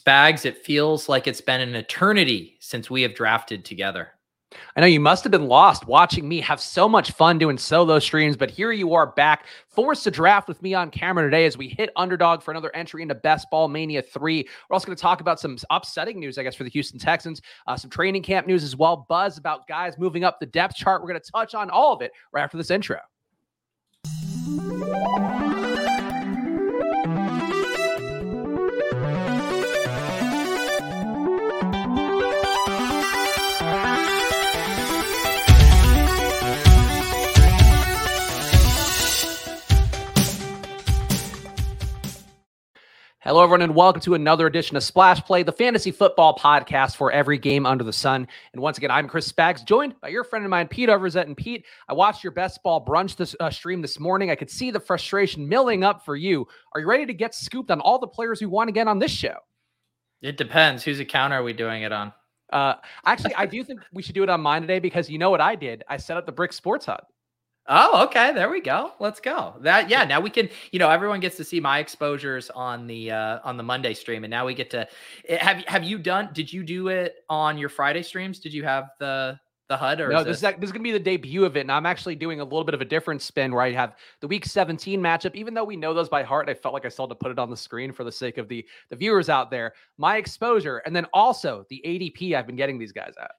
Spags, it feels like it's been an eternity since we have drafted together. I know you must have been lost watching me have so much fun doing solo streams, but here you are back, forced to draft with me on camera today as we hit underdog for another entry into Best Ball Mania 3. We're also going to talk about some upsetting news, I guess, for the Houston Texans, uh, some training camp news as well, buzz about guys moving up the depth chart. We're going to touch on all of it right after this intro. Hello, everyone, and welcome to another edition of Splash Play, the fantasy football podcast for every game under the sun. And once again, I'm Chris Spags, joined by your friend of mine, Pete Overzet. And Pete, I watched your best ball brunch this uh, stream this morning. I could see the frustration milling up for you. Are you ready to get scooped on all the players we want again on this show? It depends. Whose account are we doing it on? Uh, actually, I do think we should do it on mine today because you know what I did? I set up the Brick Sports Hub. Oh, okay. There we go. Let's go. That yeah. Now we can. You know, everyone gets to see my exposures on the uh, on the Monday stream, and now we get to eh, have have you done? Did you do it on your Friday streams? Did you have the the HUD or no? Is this, this, is, this is going to be the debut of it, and I'm actually doing a little bit of a different spin where I have the Week 17 matchup. Even though we know those by heart, I felt like I still had to put it on the screen for the sake of the the viewers out there. My exposure, and then also the ADP I've been getting these guys at.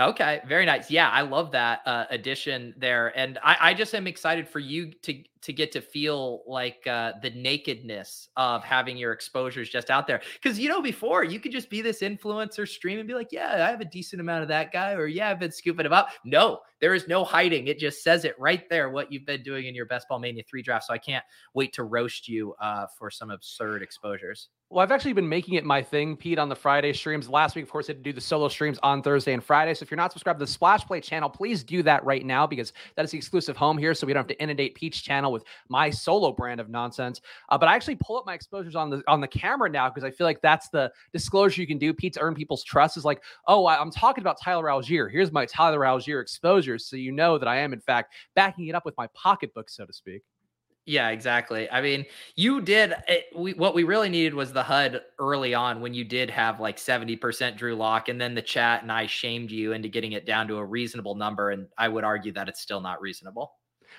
Okay, very nice. Yeah, I love that uh, addition there, and I, I just am excited for you to to get to feel like uh, the nakedness of having your exposures just out there. Because you know, before you could just be this influencer stream and be like, "Yeah, I have a decent amount of that guy," or "Yeah, I've been scooping him up." No, there is no hiding. It just says it right there what you've been doing in your Best Ball Mania three draft. So I can't wait to roast you uh, for some absurd exposures. Well, I've actually been making it my thing, Pete, on the Friday streams. Last week, of course, I had to do the solo streams on Thursday and Friday. So if you're not subscribed to the Splash Play channel, please do that right now because that is the exclusive home here. So we don't have to inundate Pete's channel with my solo brand of nonsense. Uh, but I actually pull up my exposures on the on the camera now because I feel like that's the disclosure you can do. Pete to earn people's trust is like, oh, I'm talking about Tyler Allgeier. Here's my Tyler Allgeier exposures, so you know that I am in fact backing it up with my pocketbook, so to speak. Yeah, exactly. I mean, you did it, eh, we, what we really needed was the HUD early on when you did have like 70% Drew Lock, and then the chat and I shamed you into getting it down to a reasonable number. And I would argue that it's still not reasonable.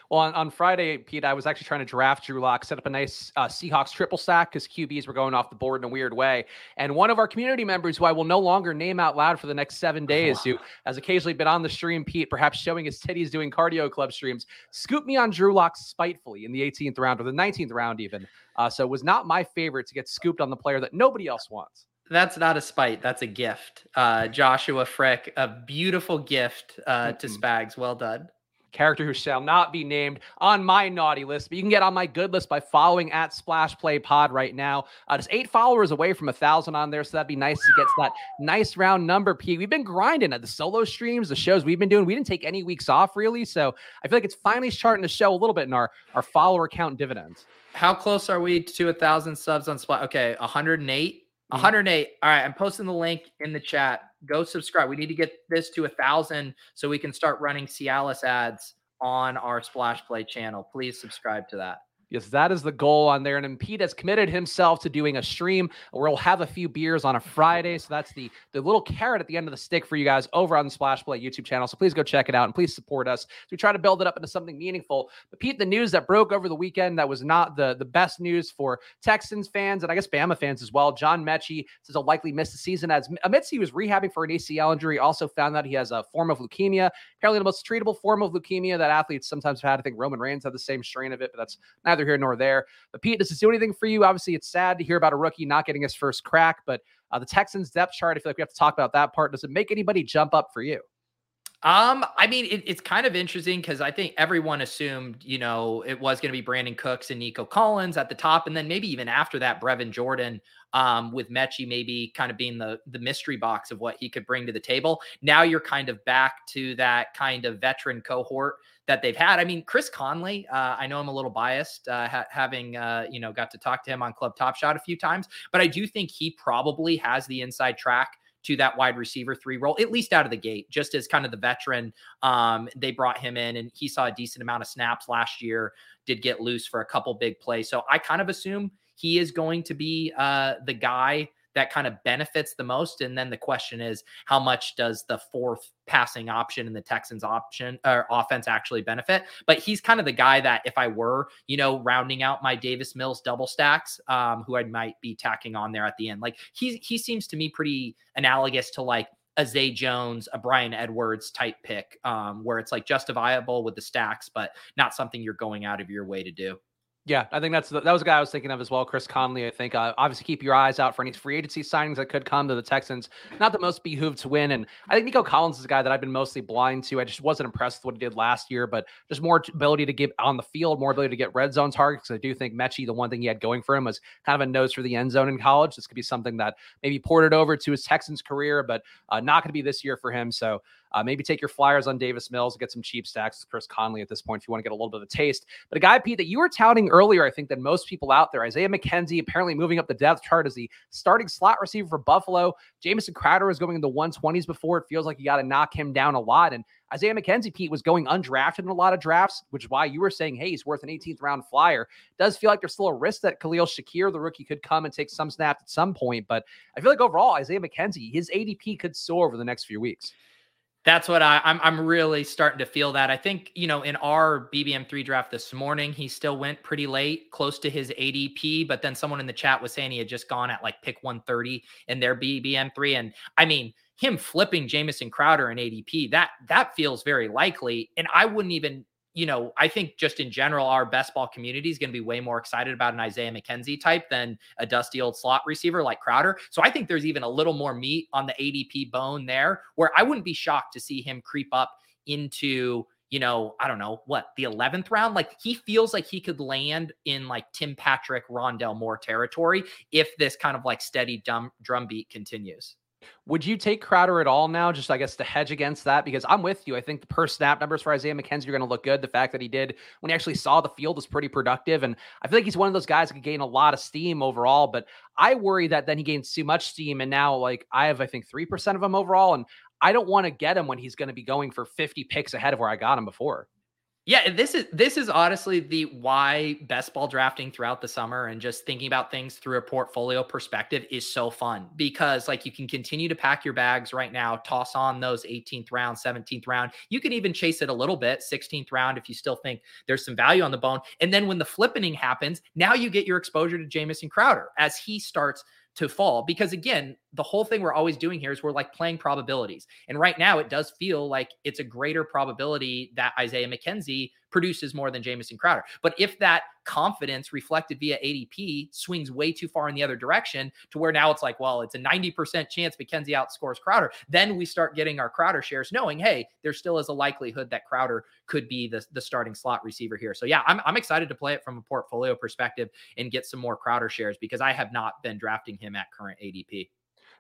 Well, on, on Friday, Pete, I was actually trying to draft Drew Lock, set up a nice uh, Seahawks triple stack because QBs were going off the board in a weird way. And one of our community members, who I will no longer name out loud for the next seven days, who has occasionally been on the stream, Pete, perhaps showing his titties doing cardio club streams, scooped me on Drew Lock spitefully in the 18th round or the 19th round, even. Uh, so it was not my favorite to get scooped on the player that nobody else wants that's not a spite. That's a gift. Uh, Joshua Frick, a beautiful gift uh, mm-hmm. to Spags. Well done character who shall not be named on my naughty list, but you can get on my good list by following at Splash Play Pod right now. Uh, just eight followers away from a thousand on there, so that'd be nice to get to that nice round number. P. We've been grinding at the solo streams, the shows we've been doing. We didn't take any weeks off really, so I feel like it's finally starting to show a little bit in our our follower count dividends. How close are we to a thousand subs on Splash? Okay, 108. 108. All right, I'm posting the link in the chat. Go subscribe. We need to get this to a thousand so we can start running Cialis ads on our Splash Play channel. Please subscribe to that. Yes, that is the goal on there. And Pete has committed himself to doing a stream where we'll have a few beers on a Friday. So that's the the little carrot at the end of the stick for you guys over on the Splash Play YouTube channel. So please go check it out and please support us. So we try to build it up into something meaningful. But Pete, the news that broke over the weekend that was not the, the best news for Texans fans and I guess Bama fans as well. John Metchie says he'll likely miss the season as amidst he was rehabbing for an ACL injury. Also found that he has a form of leukemia, apparently the most treatable form of leukemia that athletes sometimes have had. I think Roman Reigns had the same strain of it, but that's neither neither here nor there. But Pete, does this do anything for you? Obviously, it's sad to hear about a rookie not getting his first crack, but uh, the Texans depth chart, I feel like we have to talk about that part. Does it make anybody jump up for you? Um, I mean, it, it's kind of interesting because I think everyone assumed, you know, it was going to be Brandin Cooks and Nico Collins at the top, and then maybe even after that, Brevin Jordan, um, with Metchie maybe kind of being the the mystery box of what he could bring to the table. Now you're kind of back to that kind of veteran cohort that they've had. I mean, Chris Conley, uh, I know I'm a little biased, uh, ha- having uh, you know got to talk to him on Club Top Shot a few times, but I do think he probably has the inside track to that wide receiver three role, at least out of the gate, just as kind of the veteran. Um, they brought him in and he saw a decent amount of snaps last year, did get loose for a couple big plays. So I kind of assume he is going to be uh, the guy that kind of benefits the most. And then the question is, how much does the fourth passing option in the Texans option or offense actually benefit? But he's kind of the guy that if I were, you know, rounding out my Davis Mills double stacks, um, who I might be tacking on there at the end. Like he he seems to me pretty analogous to like a Zay Jones, a Bryan Edwards type pick, um, where it's like justifiable with the stacks, but not something you're going out of your way to do. Yeah, I think that's the, that was a guy I was thinking of as well, Chris Conley. I think uh, obviously keep your eyes out for any free agency signings that could come to the Texans. Not the most behooved to win, and I think Nico Collins is a guy that I've been mostly blind to. I just wasn't impressed with what he did last year, but just more ability to get on the field, more ability to get red zone targets. I do think Metchie, the one thing he had going for him was kind of a nose for the end zone in college. This could be something that maybe ported over to his Texans career, but uh, not going to be this year for him. So uh, maybe take your flyers on Davis Mills, and get some cheap stacks with Chris Conley at this point if you want to get a little bit of a taste. But a guy, Pete, that you were touting earlier, I think that most people out there, Isaiah McKenzie, apparently moving up the depth chart as the starting slot receiver for Buffalo. Jamison Crowder was going in the 120s before. It feels like you got to knock him down a lot. And Isaiah McKenzie, Pete, was going undrafted in a lot of drafts, which is why you were saying, hey, he's worth an 18th round flyer. Does feel like there's still a risk that Khalil Shakir, the rookie, could come and take some snaps at some point. But I feel like overall, Isaiah McKenzie, his ADP could soar over the next few weeks. That's what I, I'm. I'm really starting to feel that. I think you know in our BBM three draft this morning, he still went pretty late, close to his ADP. But then someone in the chat was saying he had just gone at like pick 130 in their BBM three, and I mean him flipping Jamison Crowder in ADP that that feels very likely. And I wouldn't even you know, I think just in general, our best ball community is going to be way more excited about an Isaiah McKenzie type than a dusty old slot receiver like Crowder. So I think there's even a little more meat on the ADP bone there, where I wouldn't be shocked to see him creep up into, you know, I don't know what the 11th round. Like he feels like he could land in like Tim Patrick, Rondale Moore territory if this kind of like steady drum drumbeat continues. Would you take Crowder at all now, just I guess to hedge against that? Because I'm with you. I think the per snap numbers for Isaiah McKenzie are going to look good. The fact that he did when he actually saw the field was pretty productive. And I feel like he's one of those guys that could gain a lot of steam overall. But I worry that then he gains too much steam. And now, like, I have, I think, 3% of him overall. And I don't want to get him when he's going to be going for 50 picks ahead of where I got him before. Yeah, this is this is honestly the why best ball drafting throughout the summer and just thinking about things through a portfolio perspective is so fun because like you can continue to pack your bags right now, toss on those 18th round, 17th round. You can even chase it a little bit, 16th round if you still think there's some value on the bone. And then when the flippening happens, now you get your exposure to Jamison Crowder as he starts to fall because again the whole thing we're always doing here is we're like playing probabilities and right now it does feel like it's a greater probability that isaiah mckenzie produces more than Jamison Crowder. But if that confidence reflected via ADP swings way too far in the other direction to where now it's like, well, it's a 90% chance McKenzie outscores Crowder, then we start getting our Crowder shares knowing, hey, there still is a likelihood that Crowder could be the, the starting slot receiver here. So yeah, I'm, I'm excited to play it from a portfolio perspective and get some more Crowder shares because I have not been drafting him at current ADP.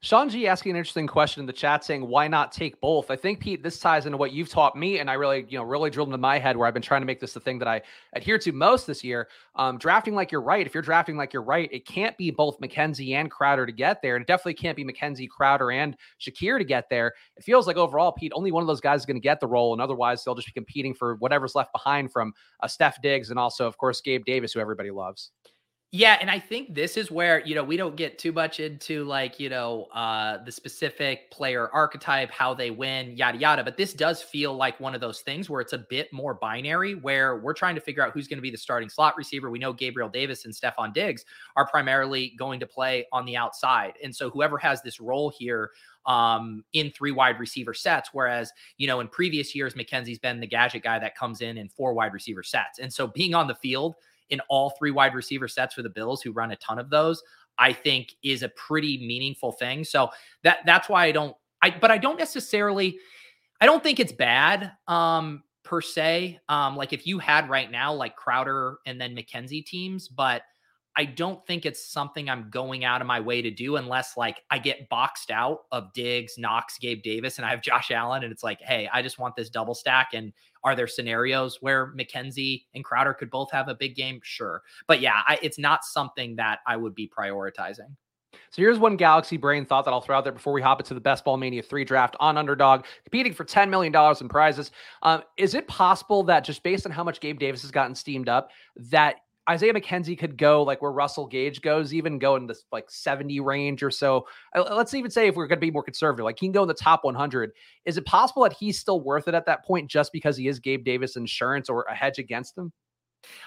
Sean G asking an interesting question in the chat saying, why not take both? I think, Pete, this ties into what you've taught me. And I really, you know, really drilled into my head where I've been trying to make this the thing that I adhere to most this year. Um, drafting like you're right. If you're drafting like you're right, it can't be both McKenzie and Crowder to get there. And it definitely can't be McKenzie, Crowder, and Shakir to get there. It feels like overall, Pete, only one of those guys is going to get the role. And otherwise, they'll just be competing for whatever's left behind from uh, Stef Diggs and also, of course, Gabe Davis, who everybody loves. Yeah, and I think this is where, you know, we don't get too much into like, you know, uh the specific player archetype, how they win, yada yada, but this does feel like one of those things where it's a bit more binary where we're trying to figure out who's going to be the starting slot receiver. We know Gabriel Davis and Stefon Diggs are primarily going to play on the outside. And so whoever has this role here um, in three wide receiver sets. Whereas, you know, in previous years, McKenzie's been the gadget guy that comes in in four wide receiver sets. And so being on the field in all three wide receiver sets for the Bills, who run a ton of those, I think is a pretty meaningful thing. So that that's why I don't I but I don't necessarily I don't think it's bad um per se. Um like if you had right now like Crowder and then McKenzie teams, but I don't think it's something I'm going out of my way to do unless like I get boxed out of Diggs, Knox, Gabe Davis, and I have Josh Allen, and it's like, hey, I just want this double stack. And are there scenarios where McKenzie and Crowder could both have a big game? Sure. But yeah, I, it's not something that I would be prioritizing. So here's one Galaxy Brain thought that I'll throw out there before we hop into the Best Ball Mania 3 draft on Underdog, competing for $10 million in prizes. Um, is it possible that just based on how much Gabe Davis has gotten steamed up, that Isaiah McKenzie could go like where Russell Gage goes, even go in this like 70 range or so. Let's even say if we're going to be more conservative, like he can go in the top 100. Is it possible that he's still worth it at that point just because he is Gabe Davis insurance or a hedge against him?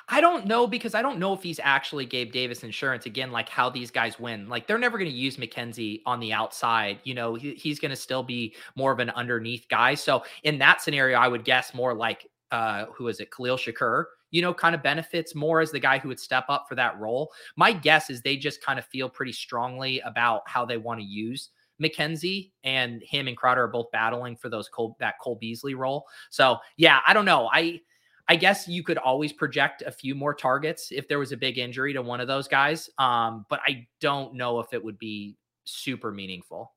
I don't know because I don't know if he's actually Gabe Davis insurance again, like how these guys win. Like they're never going to use McKenzie on the outside. You know, he, he's going to still be more of an underneath guy. So in that scenario, I would guess more like uh who is it, Khalil Shakir, you know, kind of benefits more as the guy who would step up for that role. My guess is they just kind of feel pretty strongly about how they want to use McKenzie and him and Crowder are both battling for those Cole, that Cole Beasley role. So yeah, I don't know. I I guess you could always project a few more targets if there was a big injury to one of those guys. Um, but I don't know if it would be super meaningful.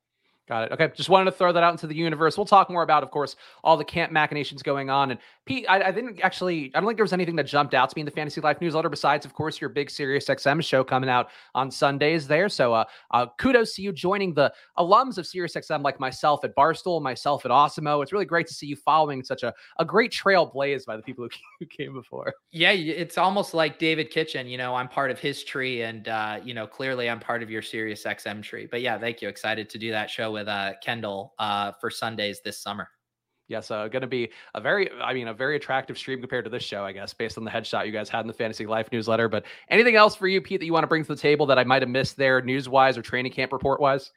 Got it. Okay. Just wanted to throw that out into the universe. We'll talk more about, of course, all the camp machinations going on. And Pete, I, I, didn't actually, I don't think there was anything that jumped out to me in the Fantasy Life newsletter besides, of course, your big Sirius XM show coming out on Sundays there. So uh, uh, kudos to you joining the alums of Sirius XM like myself at Barstool, myself at Awesemo. It's really great to see you following such a, a great trail blazed by the people who, who came before. Yeah. It's almost like David Kitchen. You know, I'm part of his tree and, uh, you know, clearly I'm part of your Sirius XM tree. But yeah, thank you. Excited to do that show with uh, Kendall uh, for Sundays this summer. Yes, uh, going to be a very, I mean, a very attractive stream compared to this show, I guess, based on the headshot you guys had in the Fantasy Life newsletter. But anything else for you, Pete, that you want to bring to the table that I might have missed there, news wise or training camp report wise?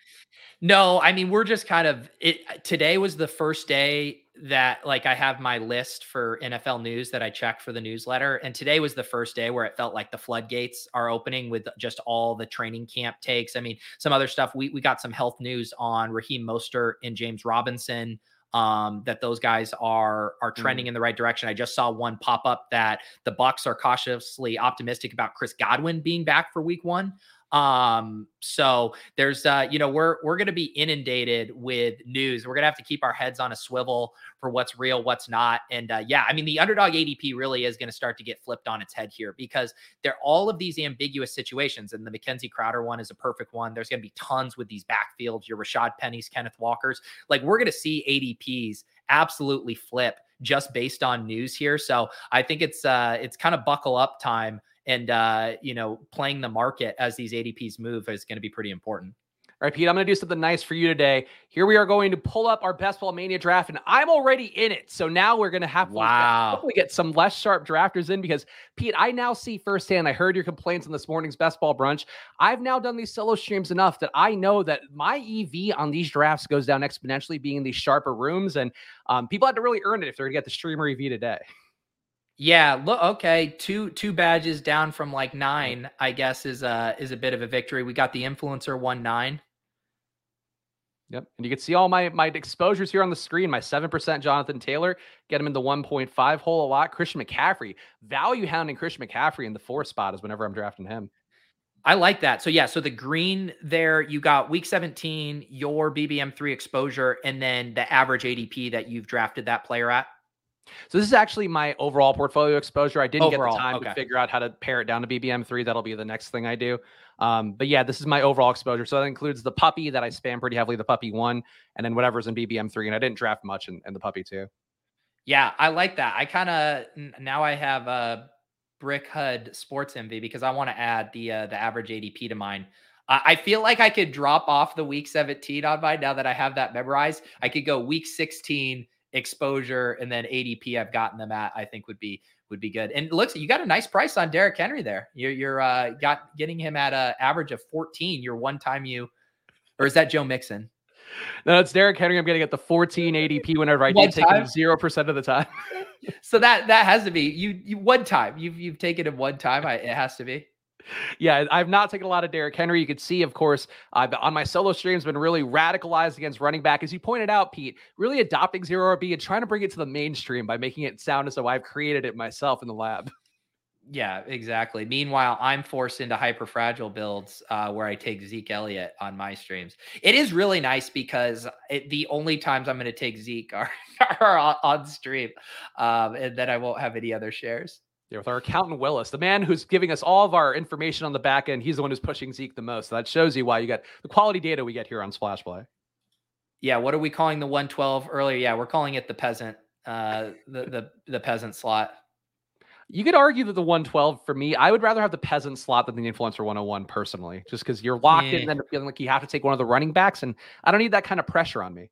No, I mean, we're just kind of it. Today was the first day that like I have my list for NFL news that I check for the newsletter. And today was the first day where it felt like the floodgates are opening with just all the training camp takes. I mean, some other stuff. We we got some health news on Raheem Mostert and James Robinson. Um, that those guys are are trending mm. in the right direction. I just saw one pop up that the Bucs are cautiously optimistic about Chris Godwin being back for week one. Um, so there's uh, you know, we're we're gonna be inundated with news. We're gonna have to keep our heads on a swivel for what's real, what's not. And uh, yeah, I mean the underdog ADP really is gonna start to get flipped on its head here because there are all of these ambiguous situations, and the McKenzie Crowder one is a perfect one. There's gonna be tons with these backfields, your Rashaad Penny's, Kenneth Walker's. Like we're gonna see ADPs absolutely flip just based on news here. So I think it's uh it's kind of buckle up time and uh, you know, playing the market as these ADPs move is going to be pretty important. All right, Pete, I'm going to do something nice for you today. Here we are going to pull up our Best Ball Mania draft, and I'm already in it. So now we're going to have wow. to hopefully get some less sharp drafters in because, Pete, I now see firsthand. I heard your complaints on this morning's Best Ball Brunch. I've now done these solo streams enough that I know that my EV on these drafts goes down exponentially being in these sharper rooms. And um, people had to really earn it if they're going to get the streamer EV today. Yeah, look okay, two two badges down from like 9, I guess is uh is a bit of a victory. We got the influencer 1 9. Yep. And you can see all my my exposures here on the screen. My 7% Jonathan Taylor, get him in the 1.5 hole a lot. Christian McCaffrey, value hounding Christian McCaffrey in the four spot is whenever I'm drafting him. I like that. So yeah, so the green there, you got week 17, your BBM3 exposure, and then the average ADP that you've drafted that player at. So this is actually my overall portfolio exposure. I didn't overall, get the time okay. to figure out how to pare it down to BBM3. That'll be the next thing I do. Um, but yeah, this is my overall exposure. So that includes the puppy that I spam pretty heavily, the puppy one, and then whatever's in BBM3. And I didn't draft much in, in the puppy too. Yeah, I like that. I kind of now I have a brick HUD sports envy because I want to add the uh, the average ADP to mine. I feel like I could drop off the week 17 on mine now that I have that memorized. I could go week 16 exposure and then ADP I've gotten them at, I think would be would be good. And looks, you got a nice price on Derrick Henry there. You're you're uh, got getting him at a average of 14. Your one time you, or is that Joe Mixon? No, it's Derrick Henry. I'm getting at the 14 ADP whenever I do take him zero percent of the time. so that that has to be you. You one time you've you've taken him one time. I, it has to be yeah, I've not taken a lot of Derrick Henry. You could see, of course, I've on my solo streams been really radicalized against running back, as you pointed out, Pete. Really adopting zero RB and trying to bring it to the mainstream by making it sound as though I've created it myself in the lab. Yeah, exactly. Meanwhile, I'm forced into hyper fragile builds uh, where I take Zeke Elliott on my streams. It is really nice because it, the only times I'm going to take Zeke are, are on, on stream, um, and then I won't have any other shares with our accountant Willis, the man who's giving us all of our information on the back end. He's the one who's pushing Zeke the most. So that shows you why you get the quality data we get here on Splash Play. Yeah, what are we calling the 112 earlier? Yeah, we're calling it the peasant, uh, the the the peasant slot. You could argue that the 112 for me, I would rather have the peasant slot than the influencer 101 personally, just because you're locked yeah. in and then feeling like you have to take one of the running backs. And I don't need that kind of pressure on me.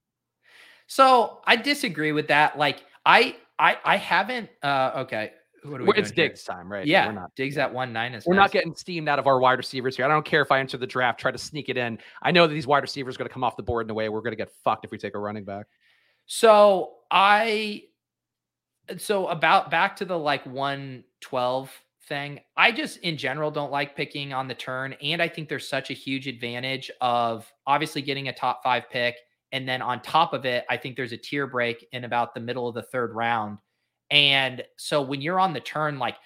So I disagree with that. Like I I I haven't uh okay. What are we it's Diggs here? time, right? Yeah, we're not Diggs at one nine is. We're nice. not getting steamed out of our wide receivers here. I don't care if I enter the draft, try to sneak it in. I know that these wide receivers are going to come off the board in a way we're going to get fucked if we take a running back. So I uh, so about back to the like 112 thing. I just in general don't like picking on the turn. And I think there's such a huge advantage of obviously getting a top five pick. And then on top of it, I think there's a tier break in about the middle of the third round. And so when you're on the turn, like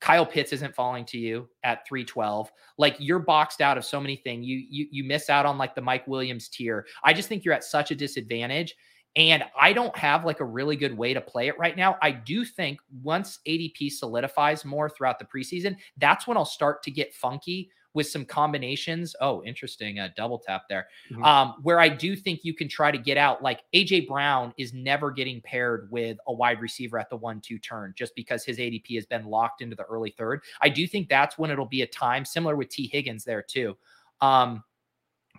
Kyle Pitts isn't falling to you at 312. Like you're boxed out of so many things. You you you miss out on like the Mike Williams tier. I just think you're at such a disadvantage. And I don't have like a really good way to play it right now. I do think once ADP solidifies more throughout the preseason, that's when I'll start to get funky with some combinations. Oh, interesting. A double tap there. Mm-hmm. Um, where I do think you can try to get out. Like AJ Brown is never getting paired with a wide receiver at the one two turn just because his ADP has been locked into the early third. I do think that's when it'll be a time similar with T. Higgins there too. Um,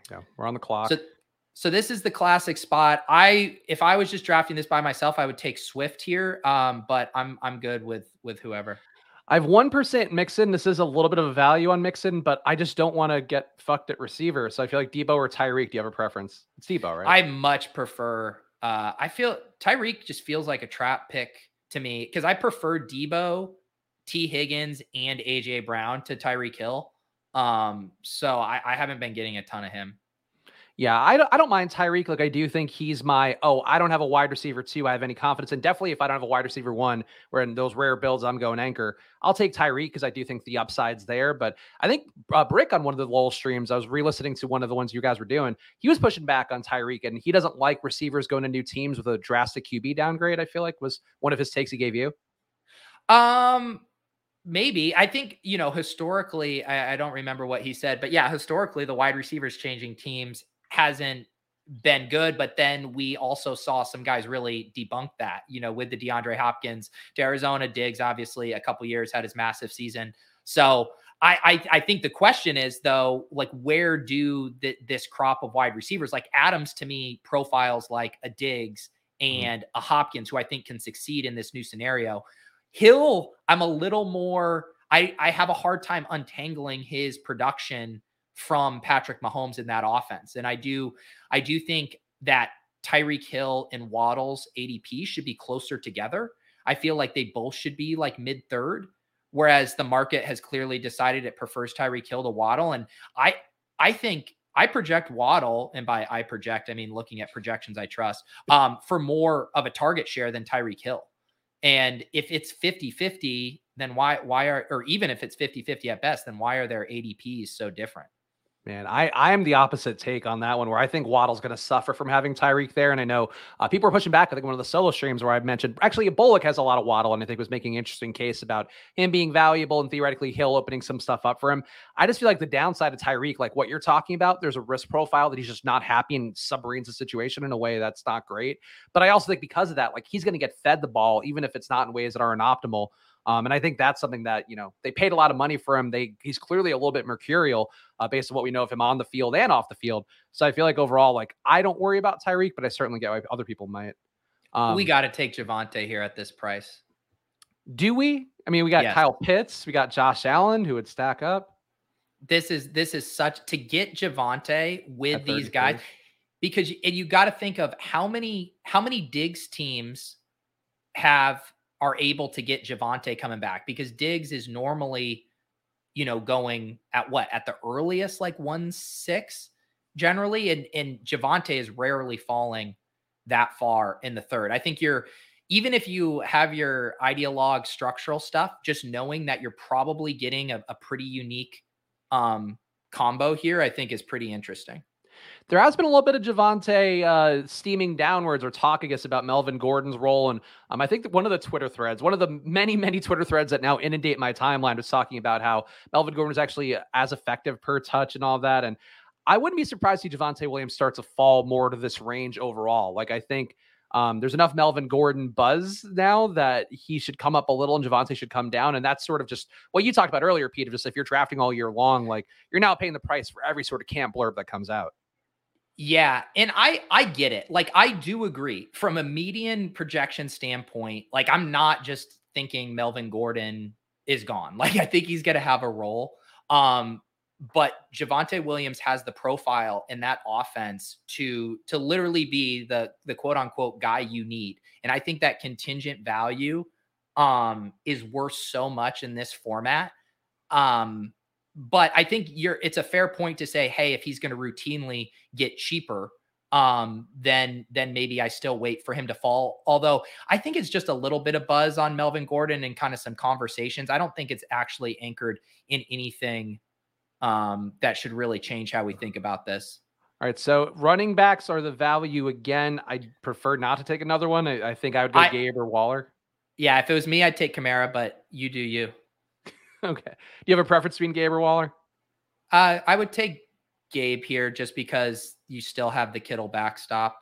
yeah, we're on the clock. So so this is the classic spot. I if I was just drafting this by myself, I would take Swift here. Um, but I'm I'm good with with whoever. I have one percent Mixon. This is a little bit of a value on Mixon, but I just don't want to get fucked at receiver. So I feel like Deebo or Tyreek. Do you have a preference? It's Deebo, right? I much prefer. Uh, I feel Tyreek just feels like a trap pick to me because I prefer Deebo, T. Higgins, and AJ Brown to Tyreek Hill. Um, so I, I haven't been getting a ton of him. Yeah, I don't, I don't mind Tyreek. Like, I do think he's my, oh, I don't have a wide receiver two. I have any confidence. And definitely, if I don't have a wide receiver one, where in those rare builds I'm going anchor, I'll take Tyreek because I do think the upside's there. But I think uh, Brick on one of the Lowell streams, I was re listening to one of the ones you guys were doing. He was pushing back on Tyreek, and he doesn't like receivers going to new teams with a drastic QB downgrade, I feel like was one of his takes he gave you. Um, Maybe. I think, you know, historically, I, I, don't remember what he said, but yeah, historically, the wide receivers changing teams hasn't been good, but then we also saw some guys really debunk that, you know, with the DeAndre Hopkins to Arizona Diggs, obviously a couple years had his massive season. So I, I, I think the question is though, like where do the, this crop of wide receivers like Adams to me profiles like a Diggs mm-hmm. and mm-hmm. a Hopkins who I think can succeed in this new scenario. Hill, I'm a little more I, I have a hard time untangling his production from Patrick Mahomes in that offense. And I do, I do think that Tyreek Hill and Waddle's ADP should be closer together. I feel like they both should be like mid third, whereas the market has clearly decided it prefers Tyreek Hill to Waddle. And I, I think I project Waddle, and by I project, I mean looking at projections I trust, um, for more of a target share than Tyreek Hill. And if it's 50 50, then why, why are, or even if it's 50 50 at best, then why are their ADPs so different? Man, I I am the opposite take on that one, where I think Waddle's going to suffer from having Tyreek there, and I know uh, people are pushing back. I think one of the solo streams where I mentioned actually Bullock has a lot of Waddle, and I think was making an interesting case about him being valuable and theoretically Hill opening some stuff up for him. I just feel like the downside of Tyreek, like what you're talking about, there's a risk profile that he's just not happy and submarines the situation in a way that's not great. But I also think because of that, like he's going to get fed the ball, even if it's not in ways that aren't optimal. Um, and I think that's something that you know they paid a lot of money for him. They he's clearly a little bit mercurial uh, based on what we know of him on the field and off the field. So I feel like overall, like I don't worry about Tyreek, but I certainly get why other people might. Um, we got to take Javonte here at this price. Do we? I mean, we got yes. Kyle Pitts, we got Josh Allen, who would stack up. This is this is such to get Javonte with these guys because and you got to think of how many how many Diggs teams have are able to get Javonte coming back because Diggs is normally, you know, going at what at the earliest, like one six generally, and and Javonte is rarely falling that far in the third. I think you're even if you have your ideologue structural stuff, just knowing that you're probably getting a, a pretty unique um combo here, I think is pretty interesting. There has been a little bit of Javonte uh, steaming downwards or talk, I guess, about Melvin Gordon's role. And um, I think that one of the Twitter threads, one of the many, many Twitter threads that now inundate my timeline was talking about how Melvin Gordon is actually as effective per touch and all that. And I wouldn't be surprised if Javonte Williams starts to fall more to this range overall. Like, I think Um, there's enough Melvin Gordon buzz now that he should come up a little and Javonte should come down. And that's sort of just what you talked about earlier, Pete, of just if you're drafting all year long, like you're now paying the price for every sort of camp blurb that comes out. Yeah, and I I get it. Like I do agree from a median projection standpoint. Like I'm not just thinking Melvin Gordon is gone. Like I think he's going to have a role. Um but Javonte Williams has the profile in that offense to to literally be the the quote unquote guy you need. And I think that contingent value um is worth so much in this format. Um but I think you're it's a fair point to say, hey, if he's going to routinely get cheaper, um, then then maybe I still wait for him to fall. Although I think it's just a little bit of buzz on Melvin Gordon and kind of some conversations. I don't think it's actually anchored in anything um, that should really change how we think about this. All right, so running backs are the value again. I prefer not to take another one. I, I think I would go I, Gabe or Waller. Yeah, if it was me, I'd take Kamara, but you do you. Okay. Do you have a preference between Gabe or Waller? Uh, I would take Gabe here just because you still have the Kittle backstop.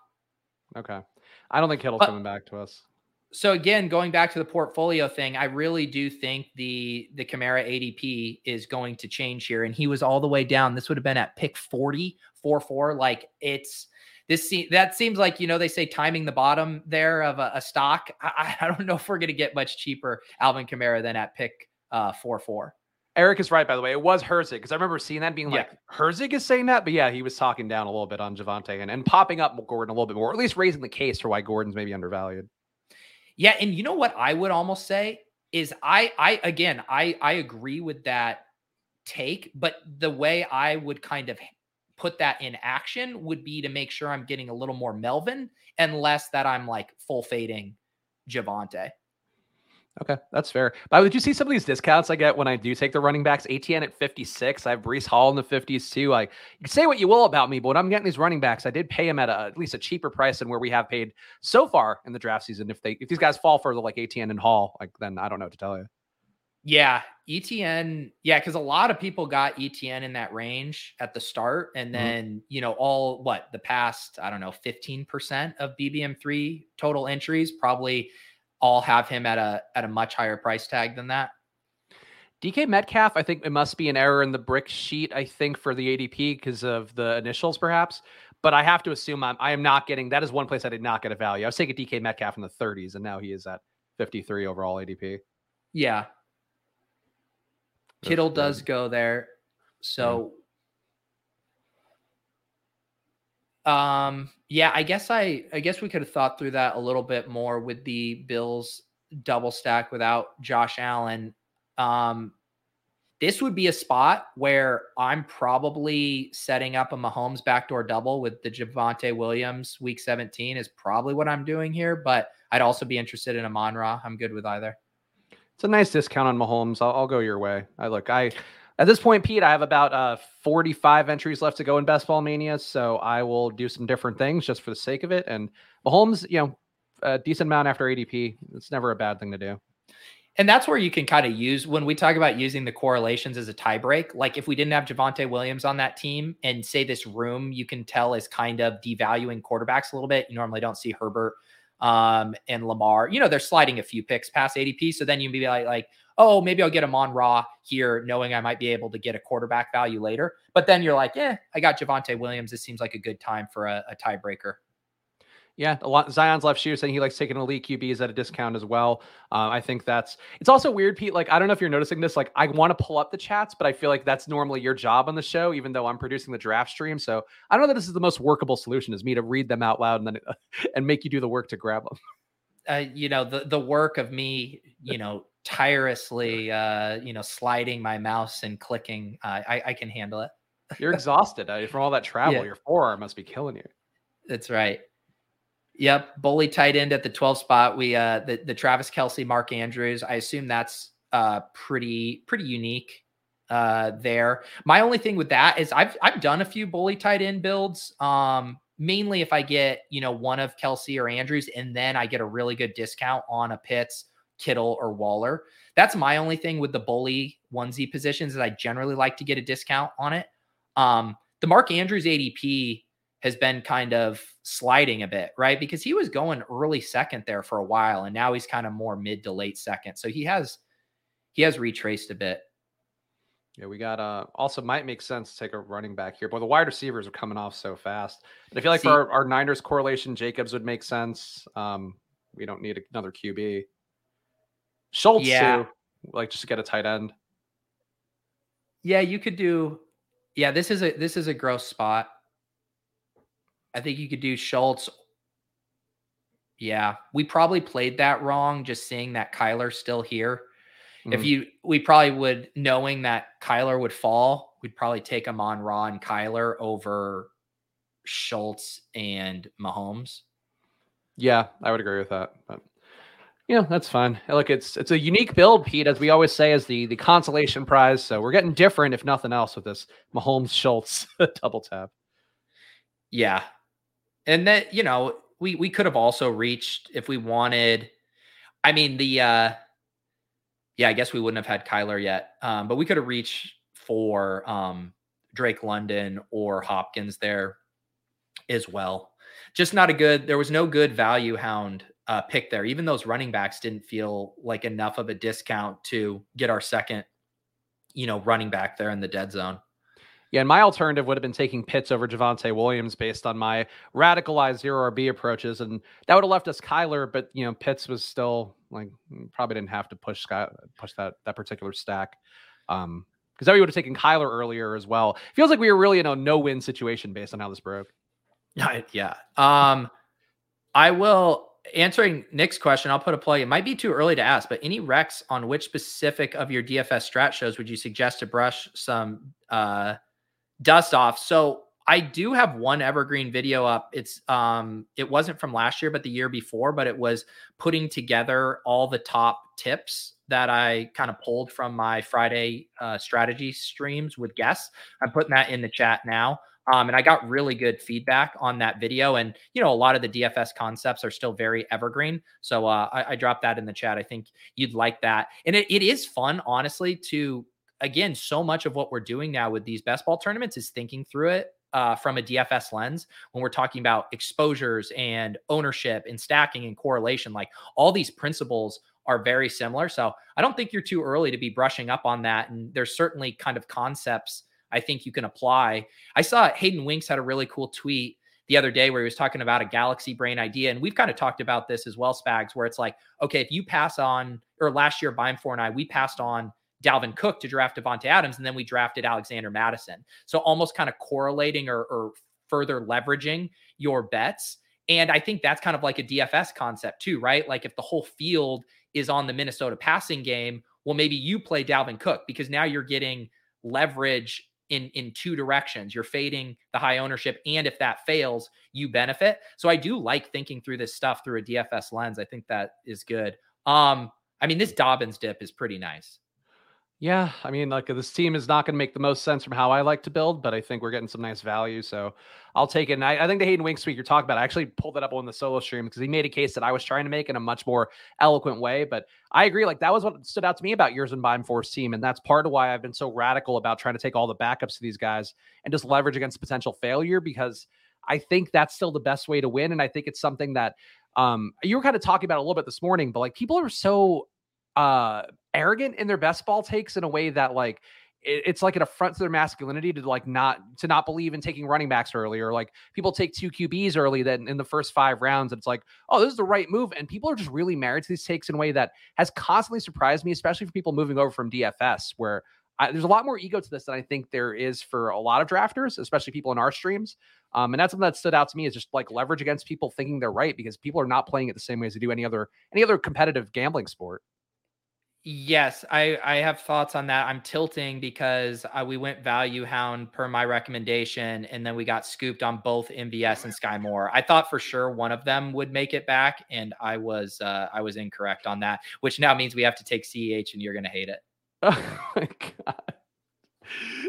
Okay. I don't think Kittle's but, coming back to us. So again, going back to the portfolio thing, I really do think the the Kamara ADP is going to change here. And he was all the way down. This would have been at pick 40, 4 4. Like it's this se- that seems like you know they say timing the bottom there of a, a stock. I, I, don't know if we're going to get much cheaper Alvin Kamara than at pick uh, four four. Eric is right, by the way. It was Herzig because I remember seeing that being like yeah. Herzig is saying that, but yeah, he was talking down a little bit on Javonte and, and popping up Gordon a little bit more, or at least raising the case for why Gordon's maybe undervalued. Yeah, and you know what I would almost say is I I again I I agree with that take, but the way I would kind of put that in action would be to make sure I'm getting a little more Melvin and less that I'm like full fading Javonte. Okay, that's fair. But did you see some of these discounts I get when I do take the running backs? Etienne at 56. I have Breece Hall in the 50s too. Like you can say what you will about me, but when I'm getting these running backs, I did pay them at a, at least a cheaper price than where we have paid so far in the draft season. If they if these guys fall further like Etienne and Hall, like then I don't know what to tell you. Yeah, Etienne. Yeah, because a lot of people got Etienne in that range at the start, and mm-hmm. then mm-hmm. you know all what the past I don't know 15% of BBM3 total entries probably all have him at a at a much higher price tag than that. DK Metcalf, I think it must be an error in the brick sheet. I think for the ADP because of the initials, perhaps. But I have to assume I'm I am not getting that is one place I did not get a value. I was taking DK Metcalf in the 30s, and now he is at 53 overall ADP. Yeah, Kittle does go there, so Um, yeah, I guess I I guess we could have thought through that a little bit more with the Bills double stack without Josh Allen. Um, this would be a spot where I'm probably setting up a Mahomes backdoor double with the Javonte Williams week 17 is probably what I'm doing here, but I'd also be interested in a Monra. I'm good with either. It's a nice discount on Mahomes. I'll, I'll go your way. I look, I at this point, Pete, I have about uh, 45 entries left to go in Best Ball Mania, so I will do some different things just for the sake of it. And Mahomes, you know, a decent amount after ADP. It's never a bad thing to do. And that's where you can kind of use when we talk about using the correlations as a tiebreak. Like if we didn't have Javonte Williams on that team and say this room you can tell is kind of devaluing quarterbacks a little bit. You normally don't see Herbert um, and Lamar. You know, they're sliding a few picks past ADP. So then you'd be like, like oh, maybe I'll get him on Raw here, knowing I might be able to get a quarterback value later. But then you're like, yeah, I got Javonte Williams. This seems like a good time for a, a tiebreaker. Yeah, a lot. Zion's left shoe saying he likes taking elite QBs at a discount as well. Uh, I think that's. It's also weird, Pete. Like I don't know if you're noticing this. Like I want to pull up the chats, but I feel like that's normally your job on the show, even though I'm producing the draft stream. So I don't know that this is the most workable solution. Is me to read them out loud and then and make you do the work to grab them. Uh, you know the the work of me, you know, tirelessly, uh, you know, sliding my mouse and clicking, uh, I, I can handle it. You're exhausted uh, from all that travel. Yeah. Your forearm must be killing you. That's right. Yep, bully tight end at the 12 spot. We uh the, the Travis Kelce, Mark Andrews. I assume that's uh pretty pretty unique uh there. My only thing with that is I've I've done a few bully tight end builds. Um mainly if I get, you know, one of Kelsey or Andrews and then I get a really good discount on a Pitts Kittle or Waller. That's my only thing with the bully onesie positions is I generally like to get a discount on it. Um, the Mark Andrews ADP has been kind of sliding a bit, right? Because he was going early second there for a while, and now he's kind of more mid to late second. So he has he has retraced a bit. Yeah, we got uh also might make sense to take a running back here, but the wide receivers are coming off so fast. And I feel like See, for our, our, Niners correlation, Jacobs would make sense. Um, we don't need another QB. Schultz yeah. too, like just to get a tight end. Yeah, you could do. Yeah, this is a this is a gross spot. I think you could do Schultz. Yeah, we probably played that wrong. Just seeing that Kyler's still here. Mm-hmm. If you, we probably would, knowing that Kyler would fall, we'd probably take him on Raw and Kyler over Schultz and Mahomes. Yeah, I would agree with that. But yeah, that's fine. Look, it's it's a unique build, Pete, as we always say, as the the consolation prize. So we're getting different, if nothing else, with this Mahomes Schultz double tap. Yeah, and that you know we we could have also reached if we wanted. I mean the uh yeah, I guess we wouldn't have had Kyler yet. Um, but we could have reached for um, Drake London or Hopkins there as well. Just not a good, there was no good value hound uh, pick there. Even those running backs didn't feel like enough of a discount to get our second, you know, running back there in the dead zone. Yeah, and my alternative would have been taking Pitts over Javonte Williams based on my radicalized zero RB approaches, and that would have left us Kyler. But you know, Pitts was still like probably didn't have to push Scott push that that particular stack. Um, because then we would have taken Kyler earlier as well. Feels like we were really in a no-win situation based on how this broke. Yeah, yeah. Um, I will answering Nick's question. I'll put a plug. It might be too early to ask, but any recs on which specific of your DFS strat shows would you suggest to brush some uh dust off. So I do have one evergreen video up. It's um it wasn't from last year but the year before, but it was putting together all the top tips that I kind of pulled from my Friday uh, strategy streams with guests. I'm putting that in the chat now. Um, and I got really good feedback on that video. And you know, a lot of the DFS concepts are still very evergreen. So uh, I, I dropped that in the chat. I think you'd like that. And it, it is fun, honestly, to again, so much of what we're doing now with these best ball tournaments is thinking through it uh, from a DFS lens when we're talking about exposures and ownership and stacking and correlation. Like all these principles are very similar. So I don't think you're too early to be brushing up on that. And there's certainly kind of concepts I think you can apply. I saw Hayden Winks had a really cool tweet the other day where he was talking about a galaxy brain idea. And we've kind of talked about this as well, Spags, where it's like, okay, if you pass on, or last year, Bime Four and I, we passed on Dalvin Cook to draft Davante Adams, and then we drafted Alexander Mattison. So almost kind of correlating or, or further leveraging your bets. And I think that's kind of like a DFS concept too, right? Like if the whole field is on the Minnesota passing game, well, maybe you play Dalvin Cook because now you're getting leverage in in two directions. You're fading the high ownership, and if that fails, you benefit. So I do like thinking through this stuff through a DFS lens. I think that is good. Um, I mean, this Dobbins dip is pretty nice. Yeah, I mean, like this team is not going to make the most sense from how I like to build, but I think we're getting some nice value, so I'll take it. And I, I think the Hayden Winks tweet you're talking about, I actually pulled that up on the solo stream because he made a case that I was trying to make in a much more eloquent way. But I agree, like that was what stood out to me about yours and Bime Force team, and that's part of why I've been so radical about trying to take all the backups to these guys and just leverage against potential failure because I think that's still the best way to win, and I think it's something that um, you were kind of talking about a little bit this morning, but like people are so uh arrogant in their best ball takes in a way that like it's like an affront to their masculinity to like not to not believe in taking running backs early like people take two QBs early then in the first five rounds and it's like oh this is the right move and people are just really married to these takes in a way that has constantly surprised me especially for people moving over from DFS where I, there's a lot more ego to this than I think there is for a lot of drafters especially people in our streams um, and that's something that stood out to me is just like leverage against people thinking they're right because people are not playing it the same way as they do any other any other competitive gambling sport Yes, I I have thoughts on that. I'm tilting because we went value hound per my recommendation, and then we got scooped on both MVS and Skyy Moore. I thought for sure one of them would make it back, and I was uh, I was incorrect on that, which now means we have to take CEH, and you're gonna hate it. Oh my god.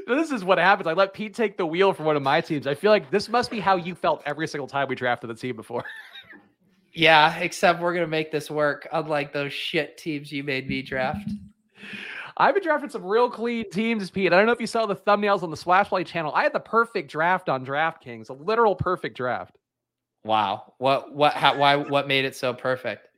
This is what happens. I let Pete take the wheel for one of my teams. I feel like this must be how you felt every single time we drafted the team before. Yeah, except we're gonna make this work. Unlike those shit teams you made me draft. I've been drafting some real clean teams, Pete. I don't know if you saw the thumbnails on the Splash Play channel. I had the perfect draft on DraftKings, a literal perfect draft. Wow. What what how why what made it so perfect?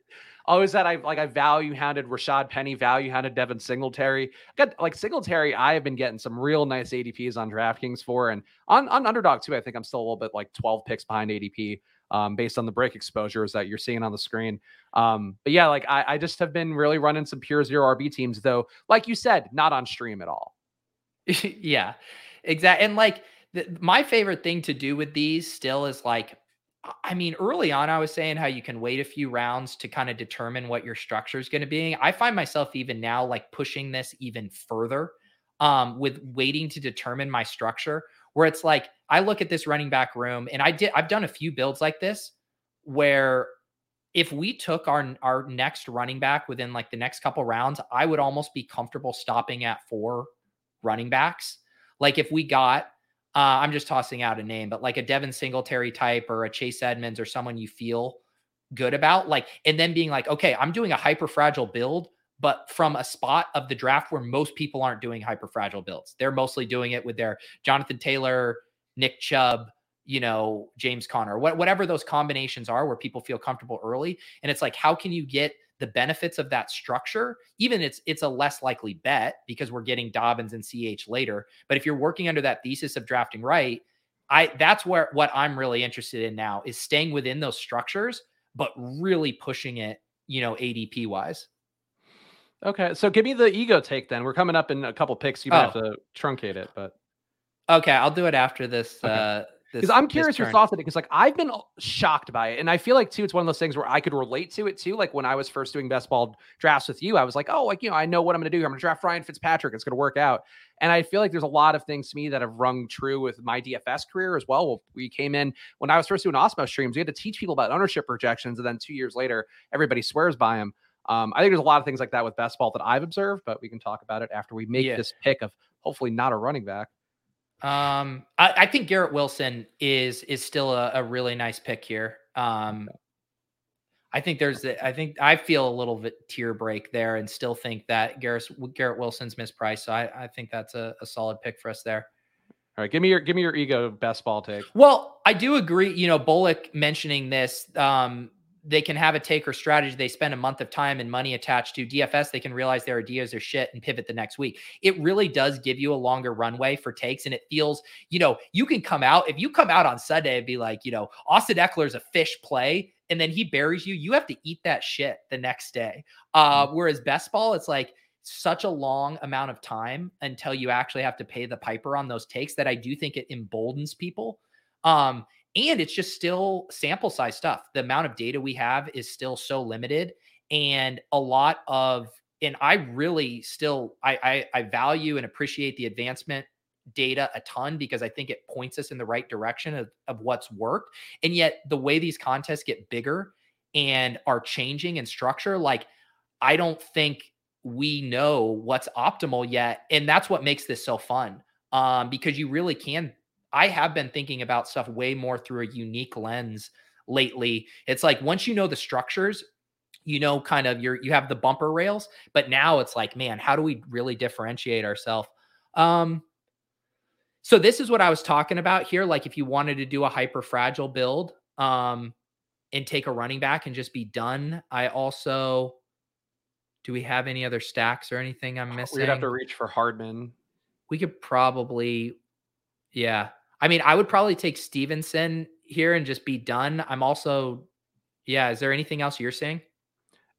Oh, is that I like I value hounded Rashaad Penny, value hounded Devin Singletary. Got like Singletary, I have been getting some real nice ADPs on DraftKings for, and on, on underdog too. I think I'm still a little bit like 12 picks behind ADP um, based on the break exposures that you're seeing on the screen. Um, but yeah, like I, I just have been really running some pure zero RB teams, though, like you said, not on stream at all. yeah, exactly. And like my favorite thing to do with these still is like, I mean, early on, I was saying how you can wait a few rounds to kind of determine what your structure is going to be. I find myself even now like pushing this even further um, with waiting to determine my structure where it's like I look at this running back room and I did I've done a few builds like this where if we took our our next running back within like the next couple rounds, I would almost be comfortable stopping at four running backs. Like if we got uh, I'm just tossing out a name, but like a Devin Singletary type or a Chase Edmonds or someone you feel good about, like, and then being like, okay, I'm doing a hyper fragile build but from a spot of the draft where most people aren't doing hyper fragile builds. They're mostly doing it with their Jonathan Taylor, Nick Chubb, you know, James Conner, whatever those combinations are where people feel comfortable early. And it's like, how can you get the benefits of that structure? Even it's it's a less likely bet because we're getting Dobbins and CH later. But if you're working under that thesis of drafting right, I that's where what I'm really interested in now is staying within those structures, but really pushing it, you know, ADP wise. Okay, so give me the ego take then. We're coming up in a couple picks. You might oh. have to truncate it, but okay, I'll do it after this. Okay. Uh, because I'm curious your thoughts on it. Because like I've been shocked by it, and I feel like too, it's one of those things where I could relate to it too. Like when I was first doing best ball drafts with you, I was like, oh, like you know, I know what I'm going to do. I'm going to draft Ryan Fitzpatrick. It's going to work out. And I feel like there's a lot of things to me that have rung true with my DFS career as well. We came in when I was first doing Awesemo streams. We had to teach people about ownership projections, and then two years later, everybody swears by them. Um, I think there's a lot of things like that with best ball that I've observed, but we can talk about it after we make yeah. this pick of hopefully not a running back. Um, I, I think Garrett Wilson is is still a, a really nice pick here. Um. I think there's, the, I think I feel a little bit tier break there, and still think that Garrett Garrett Wilson's mispriced. So I, I think that's a, a solid pick for us there. All right, give me your give me your ego best ball take. Well, I do agree. You know, Bullock mentioning this. Um, they can have a take or strategy. They spend a month of time and money attached to DFS. They can realize their ideas are shit and pivot the next week. It really does give you a longer runway for takes. And it feels, you know, you can come out, if you come out on Sunday and be like, you know, Austin Ekeler is a fish play and then he buries you, you have to eat that shit the next day. Uh, mm-hmm. whereas best ball, it's like, such a long amount of time until you actually have to pay the piper on those takes that I do think it emboldens people. Um, and it's just still sample size stuff. The amount of data we have is still so limited, and a lot of and I really still I, I, I value and appreciate the advancement data a ton because I think it points us in the right direction of, of what's worked. And yet the way these contests get bigger and are changing in structure, like I don't think we know what's optimal yet. And that's what makes this so fun. Um, because you really can I have been thinking about stuff way more through a unique lens lately. It's like once you know the structures, you know, kind of your you have the bumper rails, but now it's like, man, how do we really differentiate ourselves? Um, so this is what I was talking about here. Like if you wanted to do a hyper fragile build, um, and take a running back and just be done. I also do we have any other stacks or anything I'm missing? We'd have to reach for Hardman. We could probably, yeah. I mean, I would probably take Stevenson here and just be done. I'm also, yeah. Is there anything else you're saying?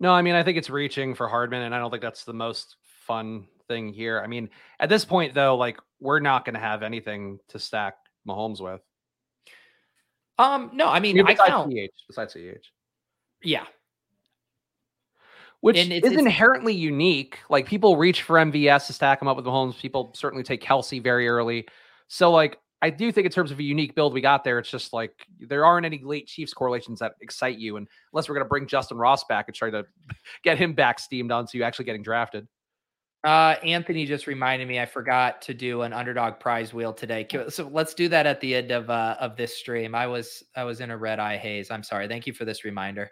No, I mean, I think it's reaching for Hardman, and I don't think that's the most fun thing here. I mean, at this point, though, like we're not going to have anything to stack Mahomes with. Um, no, I mean, I, count CH, besides CH. Yeah, which it's, is it's, inherently unique. Like people reach for MVS to stack them up with Mahomes. People certainly take Kelce very early. So like I do think in terms of a unique build we got there, it's just like there aren't any late Chiefs correlations that excite you, and unless we're going to bring Justin Ross back and try to get him back steamed onto you actually getting drafted. Uh, Anthony just reminded me I forgot to do an underdog prize wheel today. So let's do that at the end of uh, of this stream. I was I was in a red eye haze. I'm sorry. Thank you for this reminder.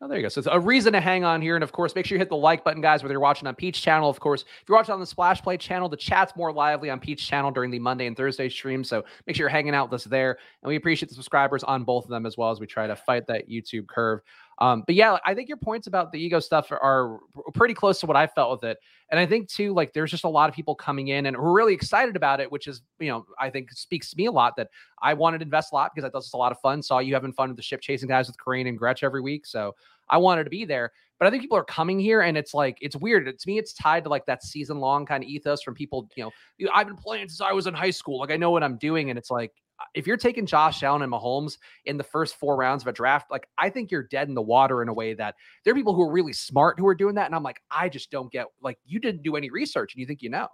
Oh, there you go. So it's a reason to hang on here. And of course, make sure you hit the like button, guys, whether you're watching on Peach channel. Of course, if you're watching on the Splash Play channel, the chat's more lively on Peach channel during the Monday and Thursday stream. So make sure you're hanging out with us there. And we appreciate the subscribers on both of them as well as we try to fight that YouTube curve. Um, but yeah, I think your points about the ego stuff are, are, pretty close to what I felt with it. And I think too, like there's just a lot of people coming in and we're really excited about it, which is, you know, I think speaks to me a lot that I wanted to invest a lot because I thought it's a lot of fun. Saw you having fun with the ship chasing guys with Kerrane and Gretch every week. So I wanted to be there. But I think people are coming here and it's like, it's weird. To me, it's tied to like that season long kind of ethos from people, you know, I've been playing since I was in high school. Like I know what I'm doing. And it's like, if you're taking Josh Allen and Mahomes in the first four rounds of a draft, like I think you're dead in the water in a way that there are people who are really smart who are doing that. And I'm like, I just don't get like you didn't do any research and you think you know.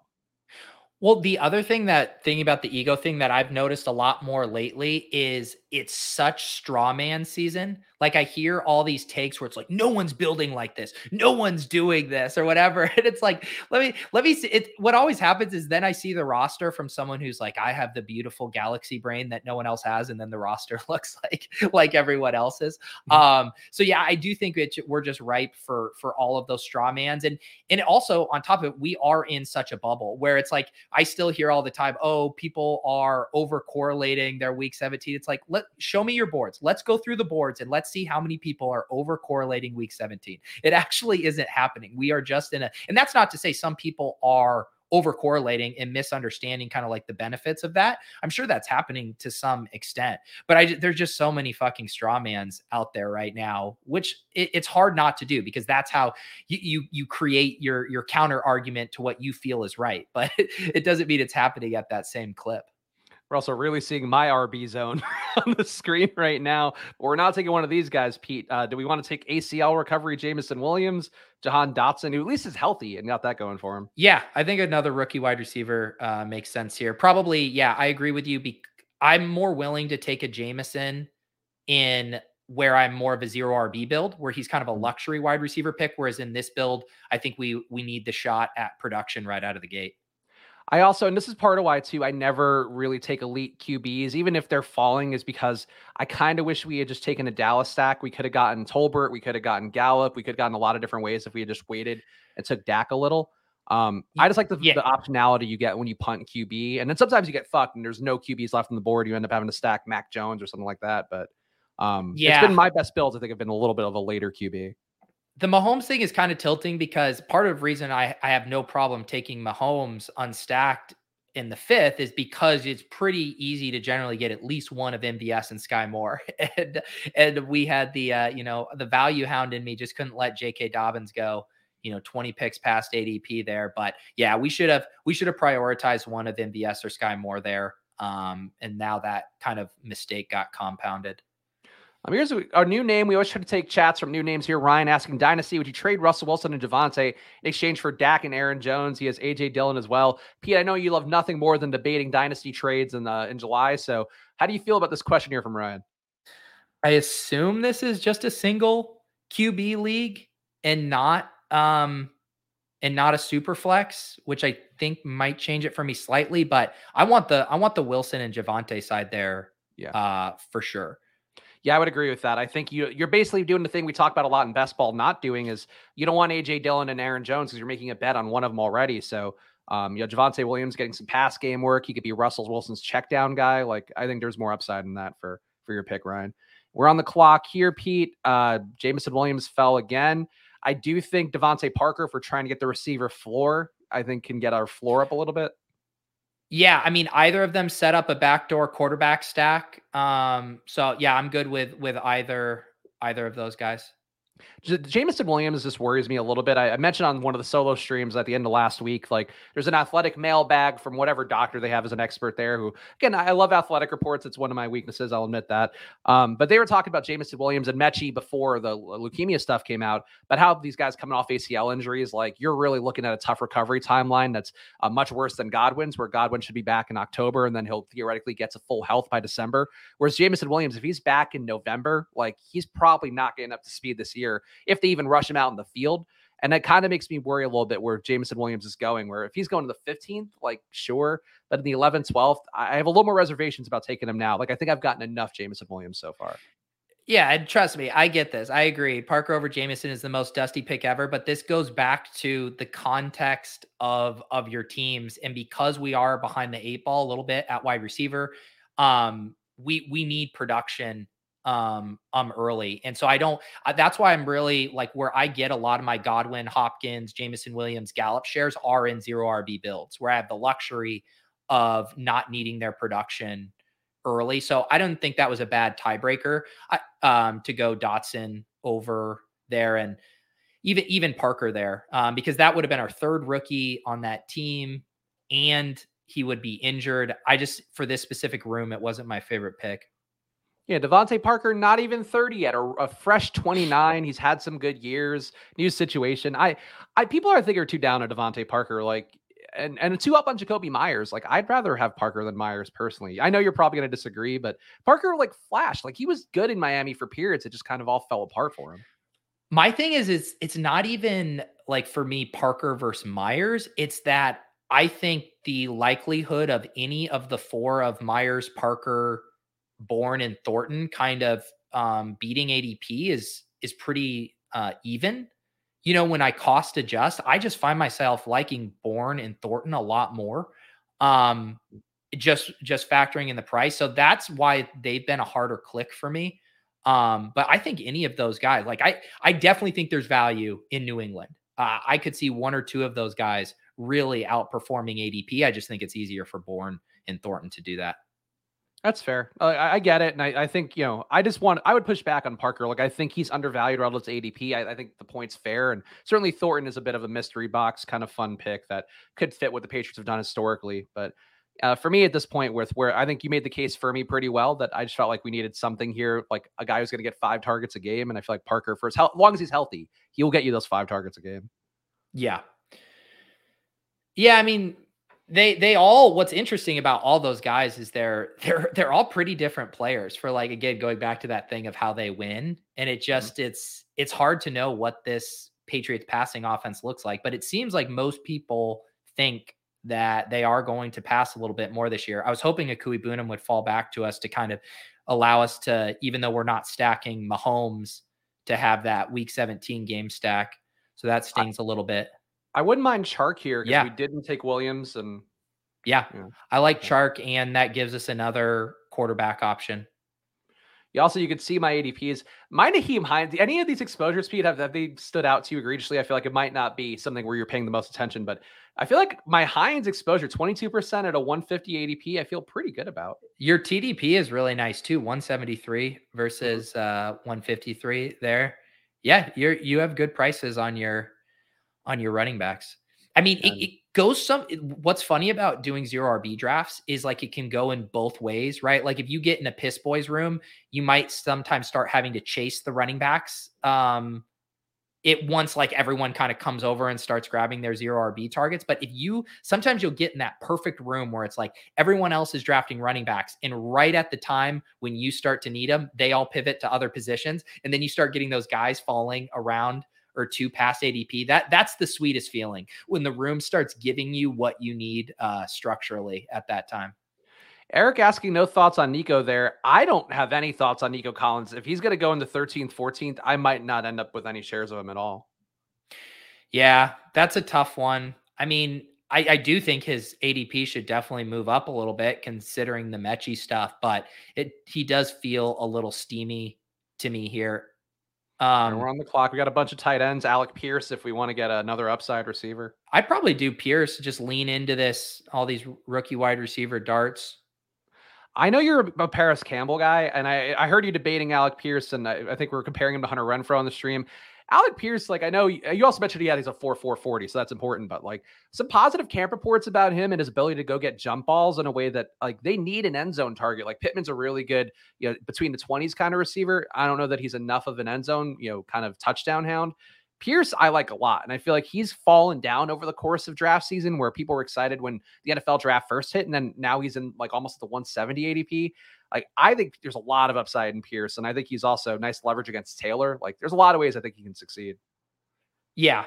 Well, the other thing that thing about the ego thing that I've noticed a lot more lately is it's such straw man season. Like I hear all these takes where it's like, no one's building like this, no one's doing this or whatever. And it's like, let me let me see it. What always happens is then I see the roster from someone who's like, I have the beautiful galaxy brain that no one else has, and then the roster looks like like everyone else's. Mm-hmm. Um, so yeah, I do think it, we're just ripe for for all of those straw mans. And and also on top of it, we are in such a bubble where it's like I still hear all the time, oh, people are over correlating their week 17. It's like, let show me your boards. Let's go through the boards and let's see how many people are over correlating week 17. It actually isn't happening. We are just in a, and that's not to say some people are over correlating and misunderstanding kind of like the benefits of that. I'm sure that's happening to some extent, but I there's just so many fucking straw mans out there right now, which it, it's hard not to do because that's how you, you you create your your counter argument to what you feel is right. But it doesn't mean it's happening at that same clip. We're also really seeing my RB zone on the screen right now. But we're not taking one of these guys, Pete. Uh, do we want to take ACL recovery, Jameson Williams, Jahan Dotson, who at least is healthy and got that going for him? Yeah, I think another rookie wide receiver uh, makes sense here. Probably, yeah, I agree with you. Be- I'm more willing to take a Jameson in where I'm more of a zero RB build, where he's kind of a mm-hmm. luxury wide receiver pick. Whereas in this build, I think we we need the shot at production right out of the gate. I also, and this is part of why too, I never really take elite QBs, even if they're falling, is because I kind of wish we had just taken a Dallas stack. We could have gotten Tolbert, we could have gotten Gallup, we could have gotten a lot of different ways if we had just waited and took Dak a little. Um, I just like the, yeah. the optionality you get when you punt QB, and then sometimes you get fucked and there's no QBs left on the board. You end up having to stack Mac Jones or something like that. But um, yeah, it's been my best builds. I think have been a little bit of a later QB the Mahomes thing is kind of tilting because part of the reason I, I have no problem taking Mahomes unstacked in the fifth is because it's pretty easy to generally get at least one of MVS and Skyy Moore. and and we had the uh, you know, the value hound in me just couldn't let JK Dobbins go, you know, 20 picks past ADP there. But yeah, we should have we should have prioritized one of MVS or Skyy Moore there. Um, and now that kind of mistake got compounded. Um, here's our new name. We always try to take chats from new names here. Ryan asking Dynasty, would you trade Russell Wilson and Javonte in exchange for Dak and Aaron Jones? He has AJ Dillon as well. Pete, I know you love nothing more than debating Dynasty trades in uh, in July. So, how do you feel about this question here from Ryan? I assume this is just a single QB league and not um and not a super flex, which I think might change it for me slightly. But I want the I want the Wilson and Javonte side there, yeah, uh, for sure. Yeah, I would agree with that. I think you you're basically doing the thing we talk about a lot in best ball not doing is you don't want AJ Dillon and Aaron Jones because you're making a bet on one of them already. So um, you know, Javonte Williams getting some pass game work. He could be Russell Wilson's check down guy. Like I think there's more upside in that for for your pick, Ryan. We're on the clock here, Pete. Uh, Jameson Williams fell again. I do think DeVante Parker for trying to get the receiver floor. I think can get our floor up a little bit. Yeah, I mean either of them set up a backdoor quarterback stack. Um, so yeah, I'm good with with either either of those guys. Jameson Williams just worries me a little bit. I, I, mentioned on one of the solo streams at the end of last week, like there's an athletic mailbag from whatever doctor they have as an expert there. Who, again, I love athletic reports. It's one of my weaknesses. I'll admit that. Um, but they were talking about Jameson Williams and Metchie before the leukemia stuff came out, but how these guys coming off ACL injuries, like you're really looking at a tough recovery timeline that's uh, much worse than Godwin's, where Godwin should be back in October and then he'll theoretically get to full health by December. Whereas Jameson Williams, if he's back in November, like he's probably not getting up to speed this year if they even rush him out in the field. And that kind of makes me worry a little bit where Jameson Williams is going, where if he's going to the 15th, like sure, but in the 11th, 12th, I have a little more reservations about taking him now. Like I think I've gotten enough Jameson Williams so far. Yeah, and trust me, I get this. I agree. Parker over Jameson is the most dusty pick ever, but this goes back to the context of of your teams and because we are behind the eight ball a little bit at wide receiver, um we we need production um um early. And so I don't uh, that's why I'm really like where I get a lot of my Godwin, Hopkins, Jameson Williams, Gallup shares are in zero RB builds where I have the luxury of not needing their production early. So I don't think that was a bad tiebreaker um, to go Dotson over there and even even Parker there um, because that would have been our third rookie on that team and he would be injured. I just for this specific room, it wasn't my favorite pick. Yeah, DeVante Parker, not even 30 yet, a, fresh 29. He's had some good years. New situation. I, I people are I think are too down on DeVante Parker. Like and and too up on Jakobi Meyers. Like I'd rather have Parker than Meyers personally. I know you're probably going to disagree, but Parker like flashed. Like he was good in Miami for periods. It just kind of all fell apart for him. My thing is, it's it's not even like for me Parker versus Meyers. It's that I think the likelihood of any of the four of Meyers, Parker, Bourne, and Thornton kind of um, beating ADP is is pretty uh, even you know, when I cost adjust, I just find myself liking Bourne and Thornton a lot more. Um, just just factoring in the price. So that's why they've been a harder click for me. Um, but I think any of those guys, like I, I definitely think there's value in New England. Uh, I could see one or two of those guys really outperforming ADP. I just think it's easier for Bourne and Thornton to do that. That's fair. I, I, get it, and I, I, think you know. I just want. I would push back on Parker. Like I think he's undervalued relative to ADP. I, I, think the point's fair, and certainly Thornton is a bit of a mystery box, kind of fun pick that could fit what the Patriots have done historically. But uh, for me at this point, with where I think you made the case for me pretty well, that I just felt like we needed something here, like a guy who's going to get five targets a game, and I feel like Parker, for as, as long as he's healthy, he will get you those five targets a game. Yeah. Yeah, I mean, they they all what's interesting about all those guys is they're they're they're all pretty different players for like again going back to that thing of how they win and it mm-hmm. just mm-hmm. it's it's hard to know what this Patriots passing offense looks like but it seems like most people think that they are going to pass a little bit more this year. I was hoping Akui Okwuegbunam would fall back to us to kind of allow us to even though we're not stacking Mahomes to have that week 17 game stack. So that stings I, a little bit. I wouldn't mind Chark here because yeah. we didn't take Williams and yeah, yeah. I like Chark, and that gives us another quarterback option. You also you can see my ADPs. My Nyheim Hines, any of these exposure speed have, have they stood out to you egregiously? I feel like it might not be something where you're paying the most attention, but I feel like my Hines exposure, 22% at a 150 ADP, I feel pretty good about. Your TDP is really nice too, 173 mm-hmm. versus uh 153 there. Yeah, you're you have good prices on your on your running backs. I mean, it, it, goes some. What's funny about doing zero RB drafts is like it can go in both ways, right? Like if you get in a piss boys room, you might sometimes start having to chase the running backs. Um, it once like everyone kind of comes over and starts grabbing their zero RB targets. But if you sometimes you'll get in that perfect room where it's like everyone else is drafting running backs, and right at the time when you start to need them, they all pivot to other positions, and then you start getting those guys falling around or two past ADP. That that's the sweetest feeling when the room starts giving you what you need uh, structurally at that time. Eric asking no thoughts on Nico there. I don't have any thoughts on Nico Collins. If he's going to go in the 13th, 14th, I might not end up with any shares of him at all. Yeah, that's a tough one. I mean, I, I, do think his ADP should definitely move up a little bit considering the Metchie stuff, but it he does feel a little steamy to me here. Um, we're on the clock. We got a bunch of tight ends. Alec Pierce, if we want to get another upside receiver. I'd probably do Pierce. Just lean into this. All these rookie wide receiver darts. I know you're a Parris Campbell guy, and I, I heard you debating Alec Pierce, and I, I think we are comparing him to Hunter Renfrow on the stream. Alec Pierce, like I know you also mentioned he had he's a 4 4 40, so that's important. But like some positive camp reports about him and his ability to go get jump balls in a way that like they need an end zone target. Like Pittman's a really good, you know, between the 20s kind of receiver. I don't know that he's enough of an end zone, you know, kind of touchdown hound. Pierce, I like a lot. And I feel like he's fallen down over the course of draft season where people were excited when the NFL draft first hit. And then now he's in like almost the 170 ADP. Like I think there's a lot of upside in Pierce, and I think he's also nice leverage against Taylor. Like there's a lot of ways I think he can succeed. Yeah,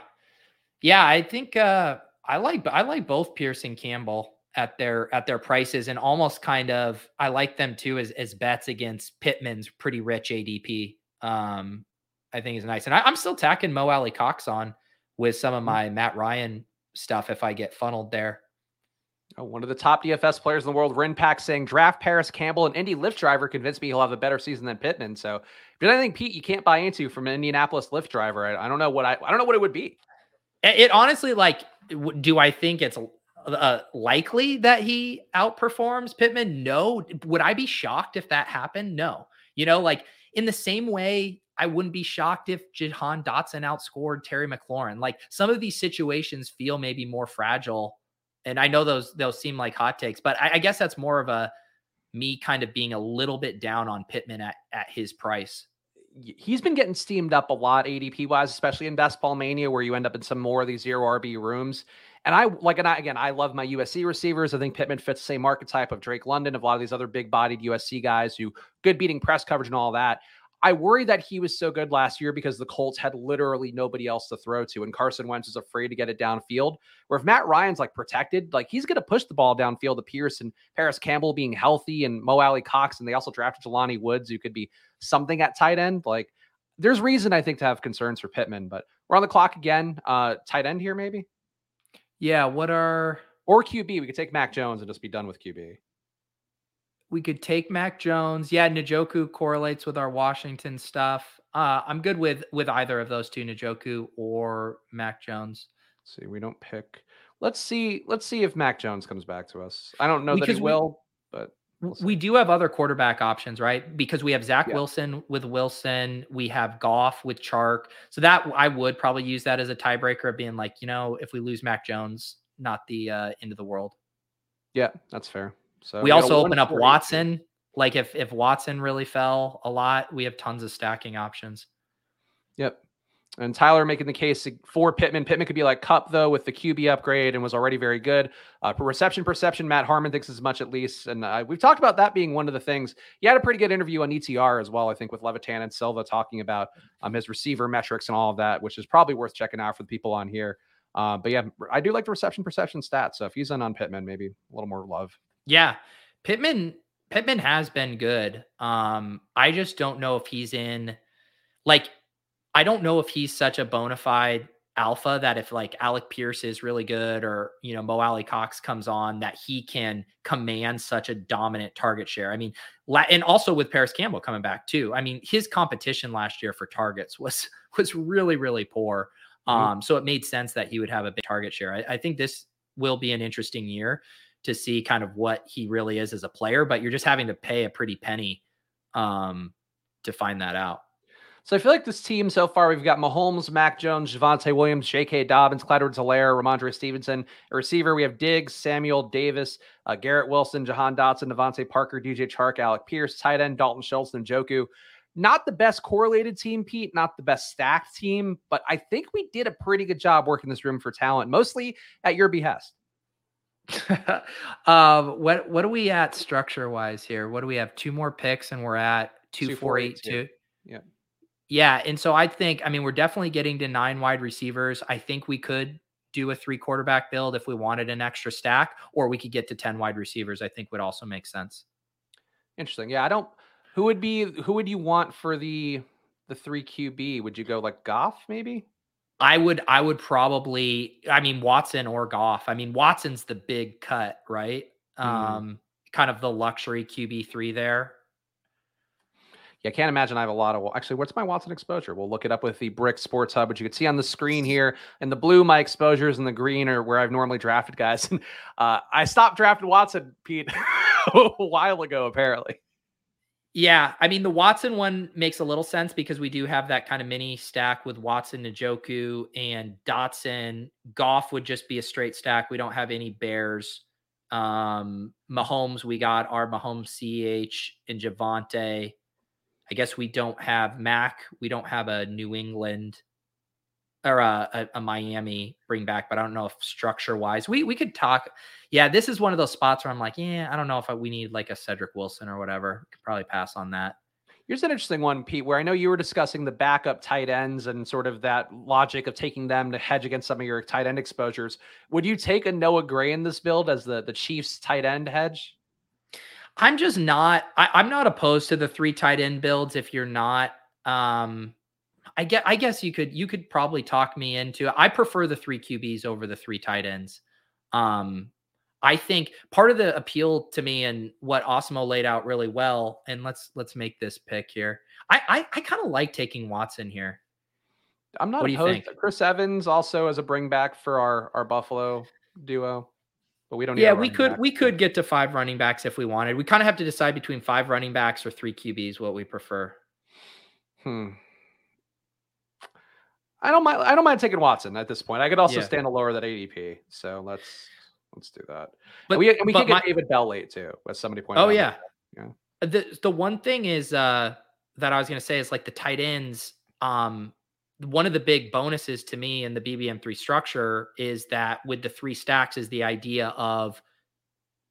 yeah, I think uh I like I like both Pierce and Campbell. at their at their prices and almost kind of I like them too as as bets against Pittman's pretty rich ADP. Um, I think is nice, and I, am still tacking Mo Alie-Cox on with some of mm-hmm. my Matt Ryan stuff if I get funneled there. Oh, one of the top DFS players in the world, Rinpack, saying draft Parris Campbell, an Indy Lyft driver, convinced me he'll have a better season than Pittman. So, if there's anything Pete you can't buy into from an Indianapolis Lyft driver, I, I don't know what I I don't know what it would be. It, it honestly, like, do I think it's uh, likely that he outperforms Pittman? No. Would I be shocked if that happened? No. You know, like in the same way, I wouldn't be shocked if Jahan Dotson outscored Terry McLaurin. Like some of these situations feel maybe more fragile. And I know those those seem like hot takes, but I, I guess that's more of a me kind of being a little bit down on Pittman at, at his price he's been getting steamed up a lot ADP wise, especially in Best Ball Mania, where you end up in some more of these zero RB rooms. And I like, and I again, I love my USC receivers. I think Pittman fits the same archetype of Drake London, of a lot of these other big bodied USC guys who good beating press coverage and all that. I worry that he was so good last year because the Colts had literally nobody else to throw to, and Carson Wentz is afraid to get it downfield. Where if Matt Ryan's like protected, like he's going to push the ball downfield to Pierce and Parris Campbell being healthy and Mo Alie-Cox, and they also drafted Jelani Woods, who could be something at tight end. Like there's reason I think to have concerns for Pittman, but we're on the clock again. Uh, tight end here, maybe. Yeah. What are or QB? We could take Mac Jones and just be done with QB. We could take Mac Jones. Yeah, Njoku correlates with our Washington stuff. Uh, I'm good with with either of those two, Njoku or Mac Jones. Let's see, we don't pick. Let's see. Let's see if Mac Jones comes back to us. I don't know because that he will, we, but we'll we do have other quarterback options, right? Because we have Zach yeah. Wilson with Wilson, we have Goff with Chark. So that I would probably use that as a tiebreaker of being like, you know, if we lose Mac Jones, not the uh, end of the world. Yeah, that's fair. So we also open up Watson. Like if if Watson really fell a lot, we have tons of stacking options. Yep. And Tyler making the case for Pittman. Pittman could be like Kupp though with the QB upgrade and was already very good. Uh, reception perception, Matt Harmon thinks as much at least, and uh, we've talked about that being one of the things. He had a pretty good interview on ETR as well, I think, with Levitan and Silva talking about um, his receiver metrics and all of that, which is probably worth checking out for the people on here. Uh, but yeah, I do like the reception perception stats. So if he's in on Pittman, maybe a little more love. Yeah, Pittman. Pittman has been good. Um, I just don't know if he's in like I don't know if he's such a bona fide alpha that if like Alec Pierce is really good or you know Mo Alie-Cox comes on that he can command such a dominant target share. I mean, and also with Parris Campbell coming back too. I mean, his competition last year for targets was was really really poor. Mm-hmm. Um, so it made sense that he would have a big target share. I, I think this will be an interesting year to see kind of what he really is as a player, but you're just having to pay a pretty penny um, to find that out. So I feel like this team so far, we've got Mahomes, Mac Jones, Javonte Williams, J.K. Dobbins, Clyde Helaire, Rhamondre Stevenson. A receiver, we have Diggs, Samuel Davis, uh, Garrett Wilson, Jahan Dotson, DeVante Parker, DJ Chark, Alec Pierce, tight end, Dalton Schultz, and Njoku. Not the best correlated team, Pete, not the best stacked team, but I think we did a pretty good job working this room for talent, mostly at your behest. um, what what are we at structure wise here? What do we have? Two more picks, and we're at two, two four eight two. Yeah. Yeah. And so I think, I mean, we're definitely getting to nine wide receivers. I think we could do a three quarterback build if we wanted an extra stack, or we could get to 10 wide receivers, I think would also make sense. Interesting. Yeah. I don't, who would be, who would you want for the, the three QB? Would you go like Goff maybe? I would, I would probably, I mean, Watson or Goff. I mean, Watson's the big cut, right? Mm. Um, kind of the luxury QB three there. Yeah, I can't imagine I have a lot of. Well, Actually, what's my Watson exposure? We'll look it up with the Brick Sports Hub, which you can see on the screen here. And the blue, my exposures, and the green are where I've normally drafted guys. And uh, I stopped drafting Watson, Pete, a while ago, apparently. Yeah, I mean the Watson one makes a little sense because we do have that kind of mini stack with Watson, Njoku, and Dotson. Goff would just be a straight stack. We don't have any Bears. Um, Mahomes, we got our Mahomes, CH, and Javonte. I guess we don't have Mac. We don't have a New England or a, a, a, Miami bring back, but I don't know if structure wise we we could talk. Yeah, this is one of those spots where I'm like, yeah, I don't know if I, we need like a Cedric Wilson or whatever. Could probably pass on that. Here's an interesting one, Pete, where I know you were discussing the backup tight ends and sort of that logic of taking them to hedge against some of your tight end exposures. Would you take a Noah Gray in this build as the, the Chiefs tight end hedge? I'm just not, I, I'm not opposed to the three tight end builds if you're not um I get I guess you could you could probably talk me into I prefer the three QBs over the three tight ends. Um I think part of the appeal to me and what Awesemo laid out really well, and let's let's make this pick here. I I, I kind of like taking Watson here. I'm not what opposed. Chris Evans also as a bring back for our our Buffalo duo, but we don't. Yeah, we could back. we could get to five running backs if we wanted. We kind of have to decide between five running backs or three QBs what we prefer. Hmm. I don't mind. I don't mind taking Watson at this point. I could also yeah. stand a lower that ADP. So let's Let's do that. But and we, and we can get my, David Bell late too, as somebody pointed oh, out. Oh yeah. Yeah. The the one thing is uh that I was gonna say is like the tight ends. Um one of the big bonuses to me in the BBM3 structure is that with the three stacks is the idea of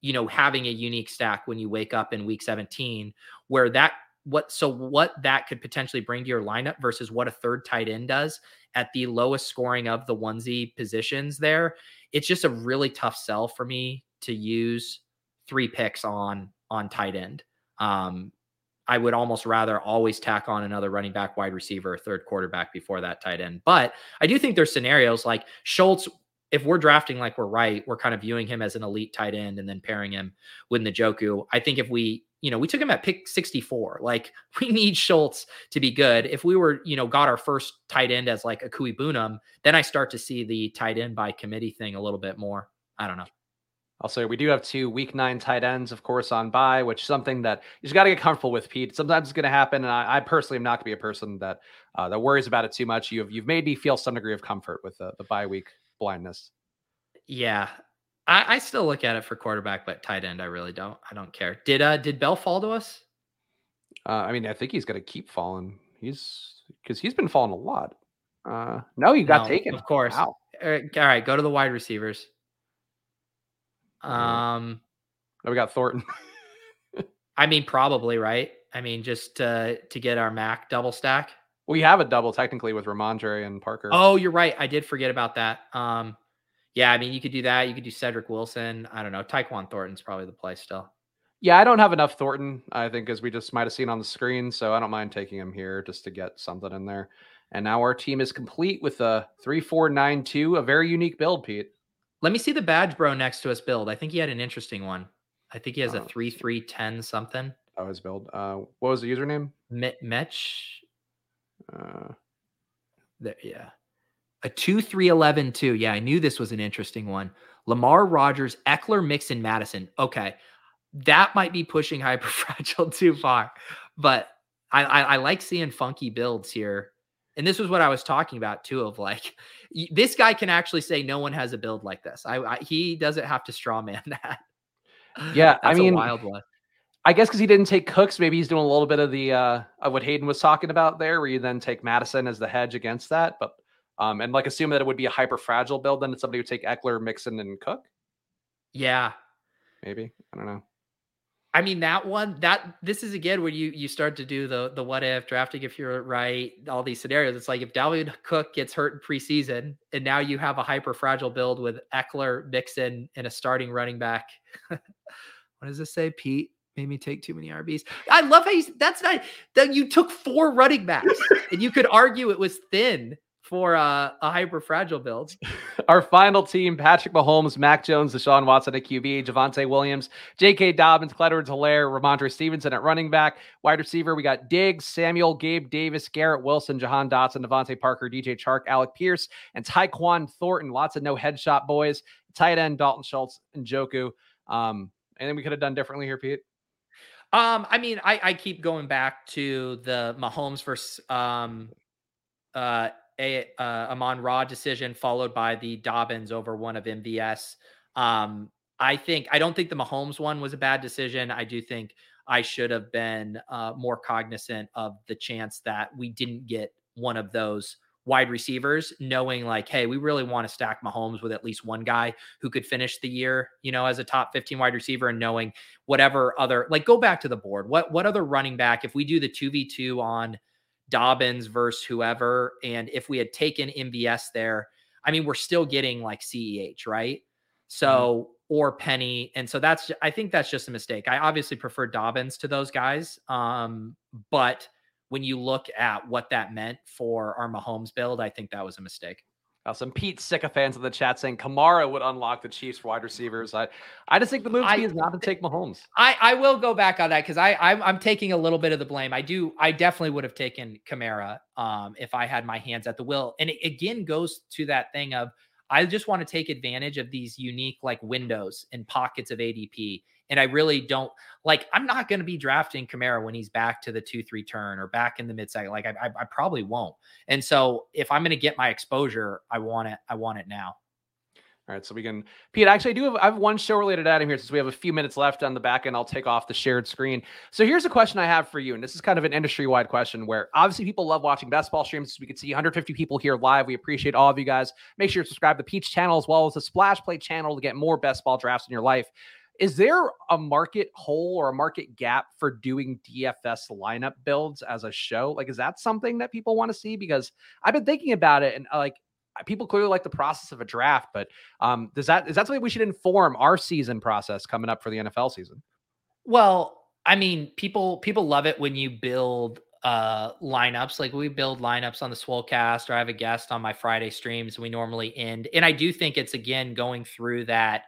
you know having a unique stack when you wake up in week 17 where that what so what that could potentially bring to your lineup versus what a third tight end does at the lowest scoring of the onesie positions there it's just a really tough sell for me to use three picks on on tight end. Um, I would almost rather always tack on another running back, wide receiver, third quarterback before that tight end. But I do think there's scenarios like Schultz. If we're drafting like we're right, we're kind of viewing him as an elite tight end and then pairing him with Njoku. I think if we, you know, we took him at pick 64. Like we need Schultz to be good. If we were, you know, got our first tight end as like a Okwuegbunam, then I start to see the tight end by committee thing a little bit more. I don't know. I'll say we do have two week nine tight ends, of course, on by, which is something that you just got to get comfortable with, Pete. Sometimes it's going to happen, and I, I, personally am not going to be a person that uh, that worries about it too much. You've you've made me feel some degree of comfort with the, the bye week blindness. Yeah, I, I still look at it for quarterback, but tight end, I really don't. I don't care. Did uh did Bell fall to us? Uh, I mean, I think he's going to keep falling. He's because he's been falling a lot. Uh, no, you got no, taken. Of course. Wow. All right, go to the wide receivers. Um, now we got Thornton. I mean, probably right. I mean, just to to get our Mac double stack. We have a double technically with Rhamondre and Parker. Oh, you're right. I did forget about that. Um, yeah, I mean, you could do that. You could do Cedric Wilson. I don't know. Tyquan Thornton's probably the play still. Yeah, I don't have enough Thornton. I think as we just might have seen on the screen, so I don't mind taking him here just to get something in there. And now our team is complete with a three four nine two, a very unique build, Pete. Let me see the badge bro next to us build. I think he had an interesting one. I think he has a oh. three ten something. Oh, his build. Uh, what was the username? Metch. Uh, there, yeah, a two three eleven two. Yeah, I knew this was an interesting one. Lamar Rogers, Ekeler, Mixon, Mattison. Okay, that might be pushing hyper fragile too far, but I, I, I like seeing funky builds here and this was what I was talking about too of like this guy can actually say no one has a build like this. I, I he doesn't have to straw man that. Yeah, I mean wild one. I guess because he didn't take Cooks, maybe he's doing a little bit of the uh of what Hayden was talking about there, where you then take Mattison as the hedge against that. But um and like assume that it would be a hyper fragile build, then somebody would take Ekeler, Mixon, and Cook. Yeah. Maybe. I don't know. I mean that one that this is again where you you start to do the the what if drafting if you're right all these scenarios. It's like if Dalvin Cook gets hurt in preseason and now you have a hyper fragile build with Ekeler Mixon, and a starting running back. what does this say, Pete? Made me take too many RBs. I love how you. That's not that you took four running backs, and you could argue it was thin for uh, a hyper fragile build. Our final team Patrick Mahomes, Mac Jones, Deshaun Watson at QB, Javonte Williams, J.K. Dobbins, Clyde Helaire, Rhamondre Stevenson at running back. Wide receiver, we got Diggs, Samuel, Gabe Davis, Garrett Wilson, Jahan Dotson, DeVante Parker, DJ Chark, Alec Pierce, and Tyquan Thornton. Lots of no headshot boys. Tight end, Dalton Schultz, and Joku. Um, anything we could have done differently here, Pete? Um, I mean, I, I keep going back to the Mahomes versus um uh a uh, Amon Ra decision followed by the Dobbins over one of MVS. Um, I think I don't think the Mahomes one was a bad decision. I do think I should have been uh, more cognizant of the chance that we didn't get one of those wide receivers, knowing like, hey, we really want to stack Mahomes with at least one guy who could finish the year, you know, as a top 15 wide receiver, and knowing whatever other like go back to the board. What what other running back, if we do the 2v2 on Dobbins versus whoever, and if we had taken MVS there, I mean, we're still getting like CEH, right? So mm-hmm. or Penny, and so that's I think that's just a mistake. I obviously prefer Dobbins to those guys, um, but when you look at what that meant for our Mahomes build, I think that was a mistake. Uh, some Pete Sica fans in the chat saying Kamara would unlock the Chiefs wide receivers. I, I just think the move to is not to take Mahomes. I, I will go back on that because I I'm, I'm, taking a little bit of the blame. I do I definitely would have taken Kamara um, if I had my hands at the will. And it again goes to that thing of I just want to take advantage of these unique like windows and pockets of ADP and I really don't like, I'm not going to be drafting Kamara when he's back to the two, three turn or back in the mid cycle. Like I, I, I probably won't. And so if I'm going to get my exposure, I want it. I want it now. All right, so we can, Pete. Actually, I do have I have one show related item here since we have a few minutes left on the back end. I'll take off the shared screen. So here's a question I have for you, and this is kind of an industry wide question where obviously people love watching basketball streams. We can see 150 people here live. We appreciate all of you guys. Make sure you subscribe to the Peach channel as well as the Splash Play channel to get more best ball drafts in your life. Is there a market hole or a market gap for doing DFS lineup builds as a show? Like, is that something that people want to see? Because I've been thinking about it and uh, like people clearly like the process of a draft, but um, does that is that something we should inform our season process coming up for the NFL season? Well, I mean, people people love it when you build uh lineups like we build lineups on the swolecast or i have a guest on my friday streams we normally end and i do think it's again going through that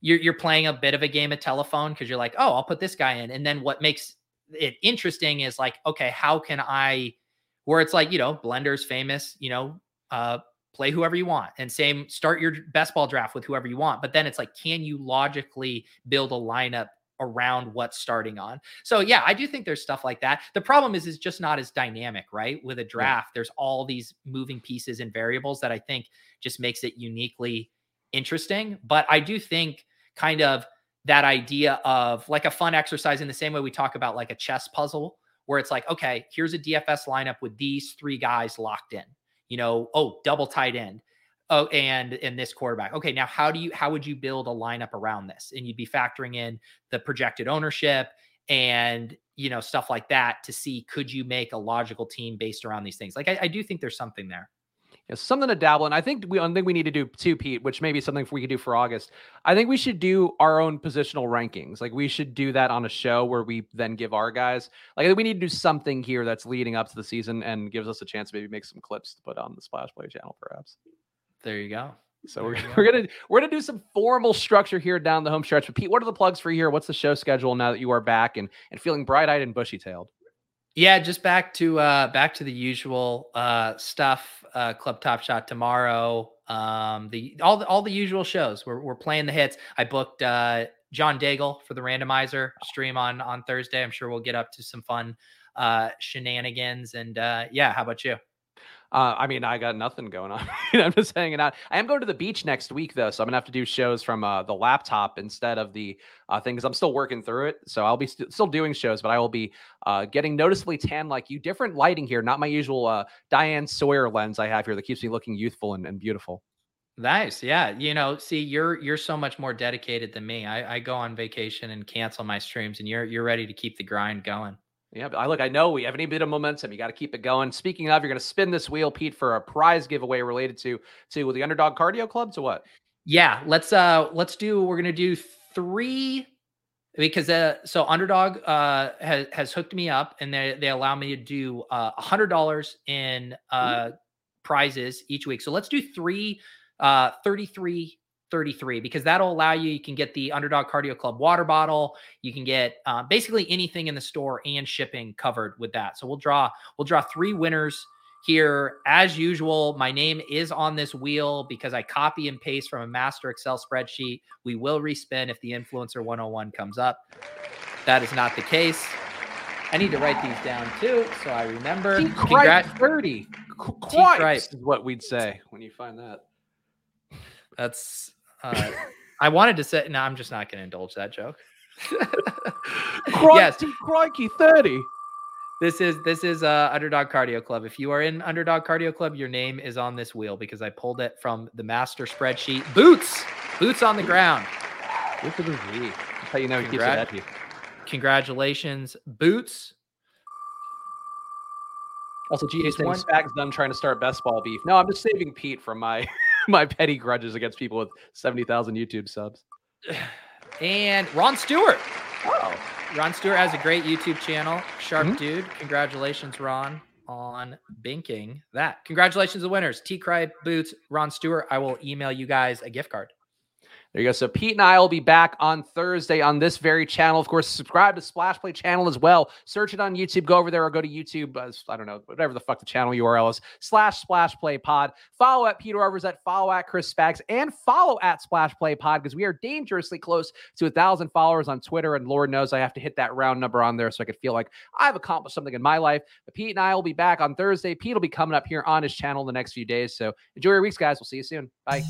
you're you're playing a bit of a game of telephone because you're like, oh, I'll put this guy in, and then what makes it interesting is like, okay, how can I? Where it's like, you know, Blender's famous, you know, uh, play whoever you want, and same start your best ball draft with whoever you want, but then it's like, can you logically build a lineup around what's starting on. So yeah, I do think there's stuff like that. The problem is is just not as dynamic, right? With a draft, yeah. there's all these moving pieces and variables that I think just makes it uniquely interesting. But I do think kind of that idea of like a fun exercise in the same way we talk about like a chess puzzle where it's like, okay, here's a DFS lineup with these three guys locked in. You know, oh, double tight end. Oh, and in this quarterback. Okay, now how do you how would you build a lineup around this? And you'd be factoring in the projected ownership and you know stuff like that to see could you make a logical team based around these things. Like I, I do think there's something there yeah, something to dabble in. I think we I think we need to do too, Pete, which may be something we could do for August. I think we should do our own positional rankings. Like we should do that on a show where we then give our guys. Like we need to do something here that's leading up to the season and gives us a chance to maybe make some clips to put on the Splash Play channel, perhaps. There you go. So we're, we're gonna we're gonna do some formal structure here down the home stretch. But Pete, what are the plugs for here? What's the show schedule now that you are back and and feeling bright eyed and bushy tailed? Yeah, just back to uh back to the usual uh stuff. Uh Club Top Shot tomorrow. Um the all the all the usual shows. We're we're playing the hits. I booked uh John Daigle for the randomizer stream on on Thursday. I'm sure we'll get up to some fun uh shenanigans and uh yeah, how about you? Uh, I mean, I got nothing going on. I'm just hanging out. I am going to the beach next week though, so I'm gonna have to do shows from uh, the laptop instead of the uh, thing because I'm still working through it. So I'll be st- still doing shows, but I will be uh, getting noticeably tan like you. Different lighting here, not my usual uh, Diane Sawyer lens I have here that keeps me looking youthful and, and beautiful. Nice. Yeah. You know, see, you're you're so much more dedicated than me. I, I go on vacation and cancel my streams, and you're you're ready to keep the grind going. Yeah, I look, I know we have any bit of momentum. You got to keep it going. Speaking of, you're going to spin this wheel, Pete, for a prize giveaway related to to the Underdog Cardio Club. To what? Yeah, let's uh let's do. We're going to do three because uh so Underdog uh has has hooked me up and they they allow me to do uh a hundred dollars in uh prizes each week. So let's do three uh 33 33 because that'll allow you you can get the underdog cardio club water bottle you can get uh, basically anything in the store and shipping covered with that. So we'll draw we'll draw three winners here. As usual my name is on this wheel because i copy and paste from a master excel spreadsheet. We will respin if the influencer 101 comes up. That is not the case. I need to write these down too, so I remember. Congrats, thirty. Quite. is what we'd say when you find that. That's uh, I wanted to say, no, I'm just not going to indulge that joke. crikey, yes. crikey, 30. This is this is uh Underdog Cardio Club. If you are in Underdog Cardio Club, your name is on this wheel because I pulled it from the master spreadsheet. Boots, boots on the ground. Good for the V. That's how you know he keeps it Congrat-. Congratulations, Boots. Also, GA one- Spag's done trying to start best ball beef. No, I'm just saving Pete from my my petty grudges against people with seventy thousand YouTube subs. And Ron Stewart. Oh, Ron Stewart has a great YouTube channel. Sharp Mhm. dude. Congratulations, Ron, on binking that. Congratulations the winners. T Cry Boots, Ron Stewart. I will email you guys a gift card. There you go. So Pete and I will be back on Thursday on this very channel. Of course, subscribe to Splash Play channel as well. Search it on YouTube. Go over there or go to YouTube. uh, I don't know, whatever the fuck the channel URL is. Slash Splash Play Pod. Follow at Peter at Follow at Chris Spags and follow at Splash Play Pod because we are dangerously close to a thousand followers on Twitter. And Lord knows I have to hit that round number on there so I could feel like I've accomplished something in my life. But Pete and I will be back on Thursday. Pete will be coming up here on his channel in the next few days. So enjoy your weeks, guys. We'll see you soon. Bye.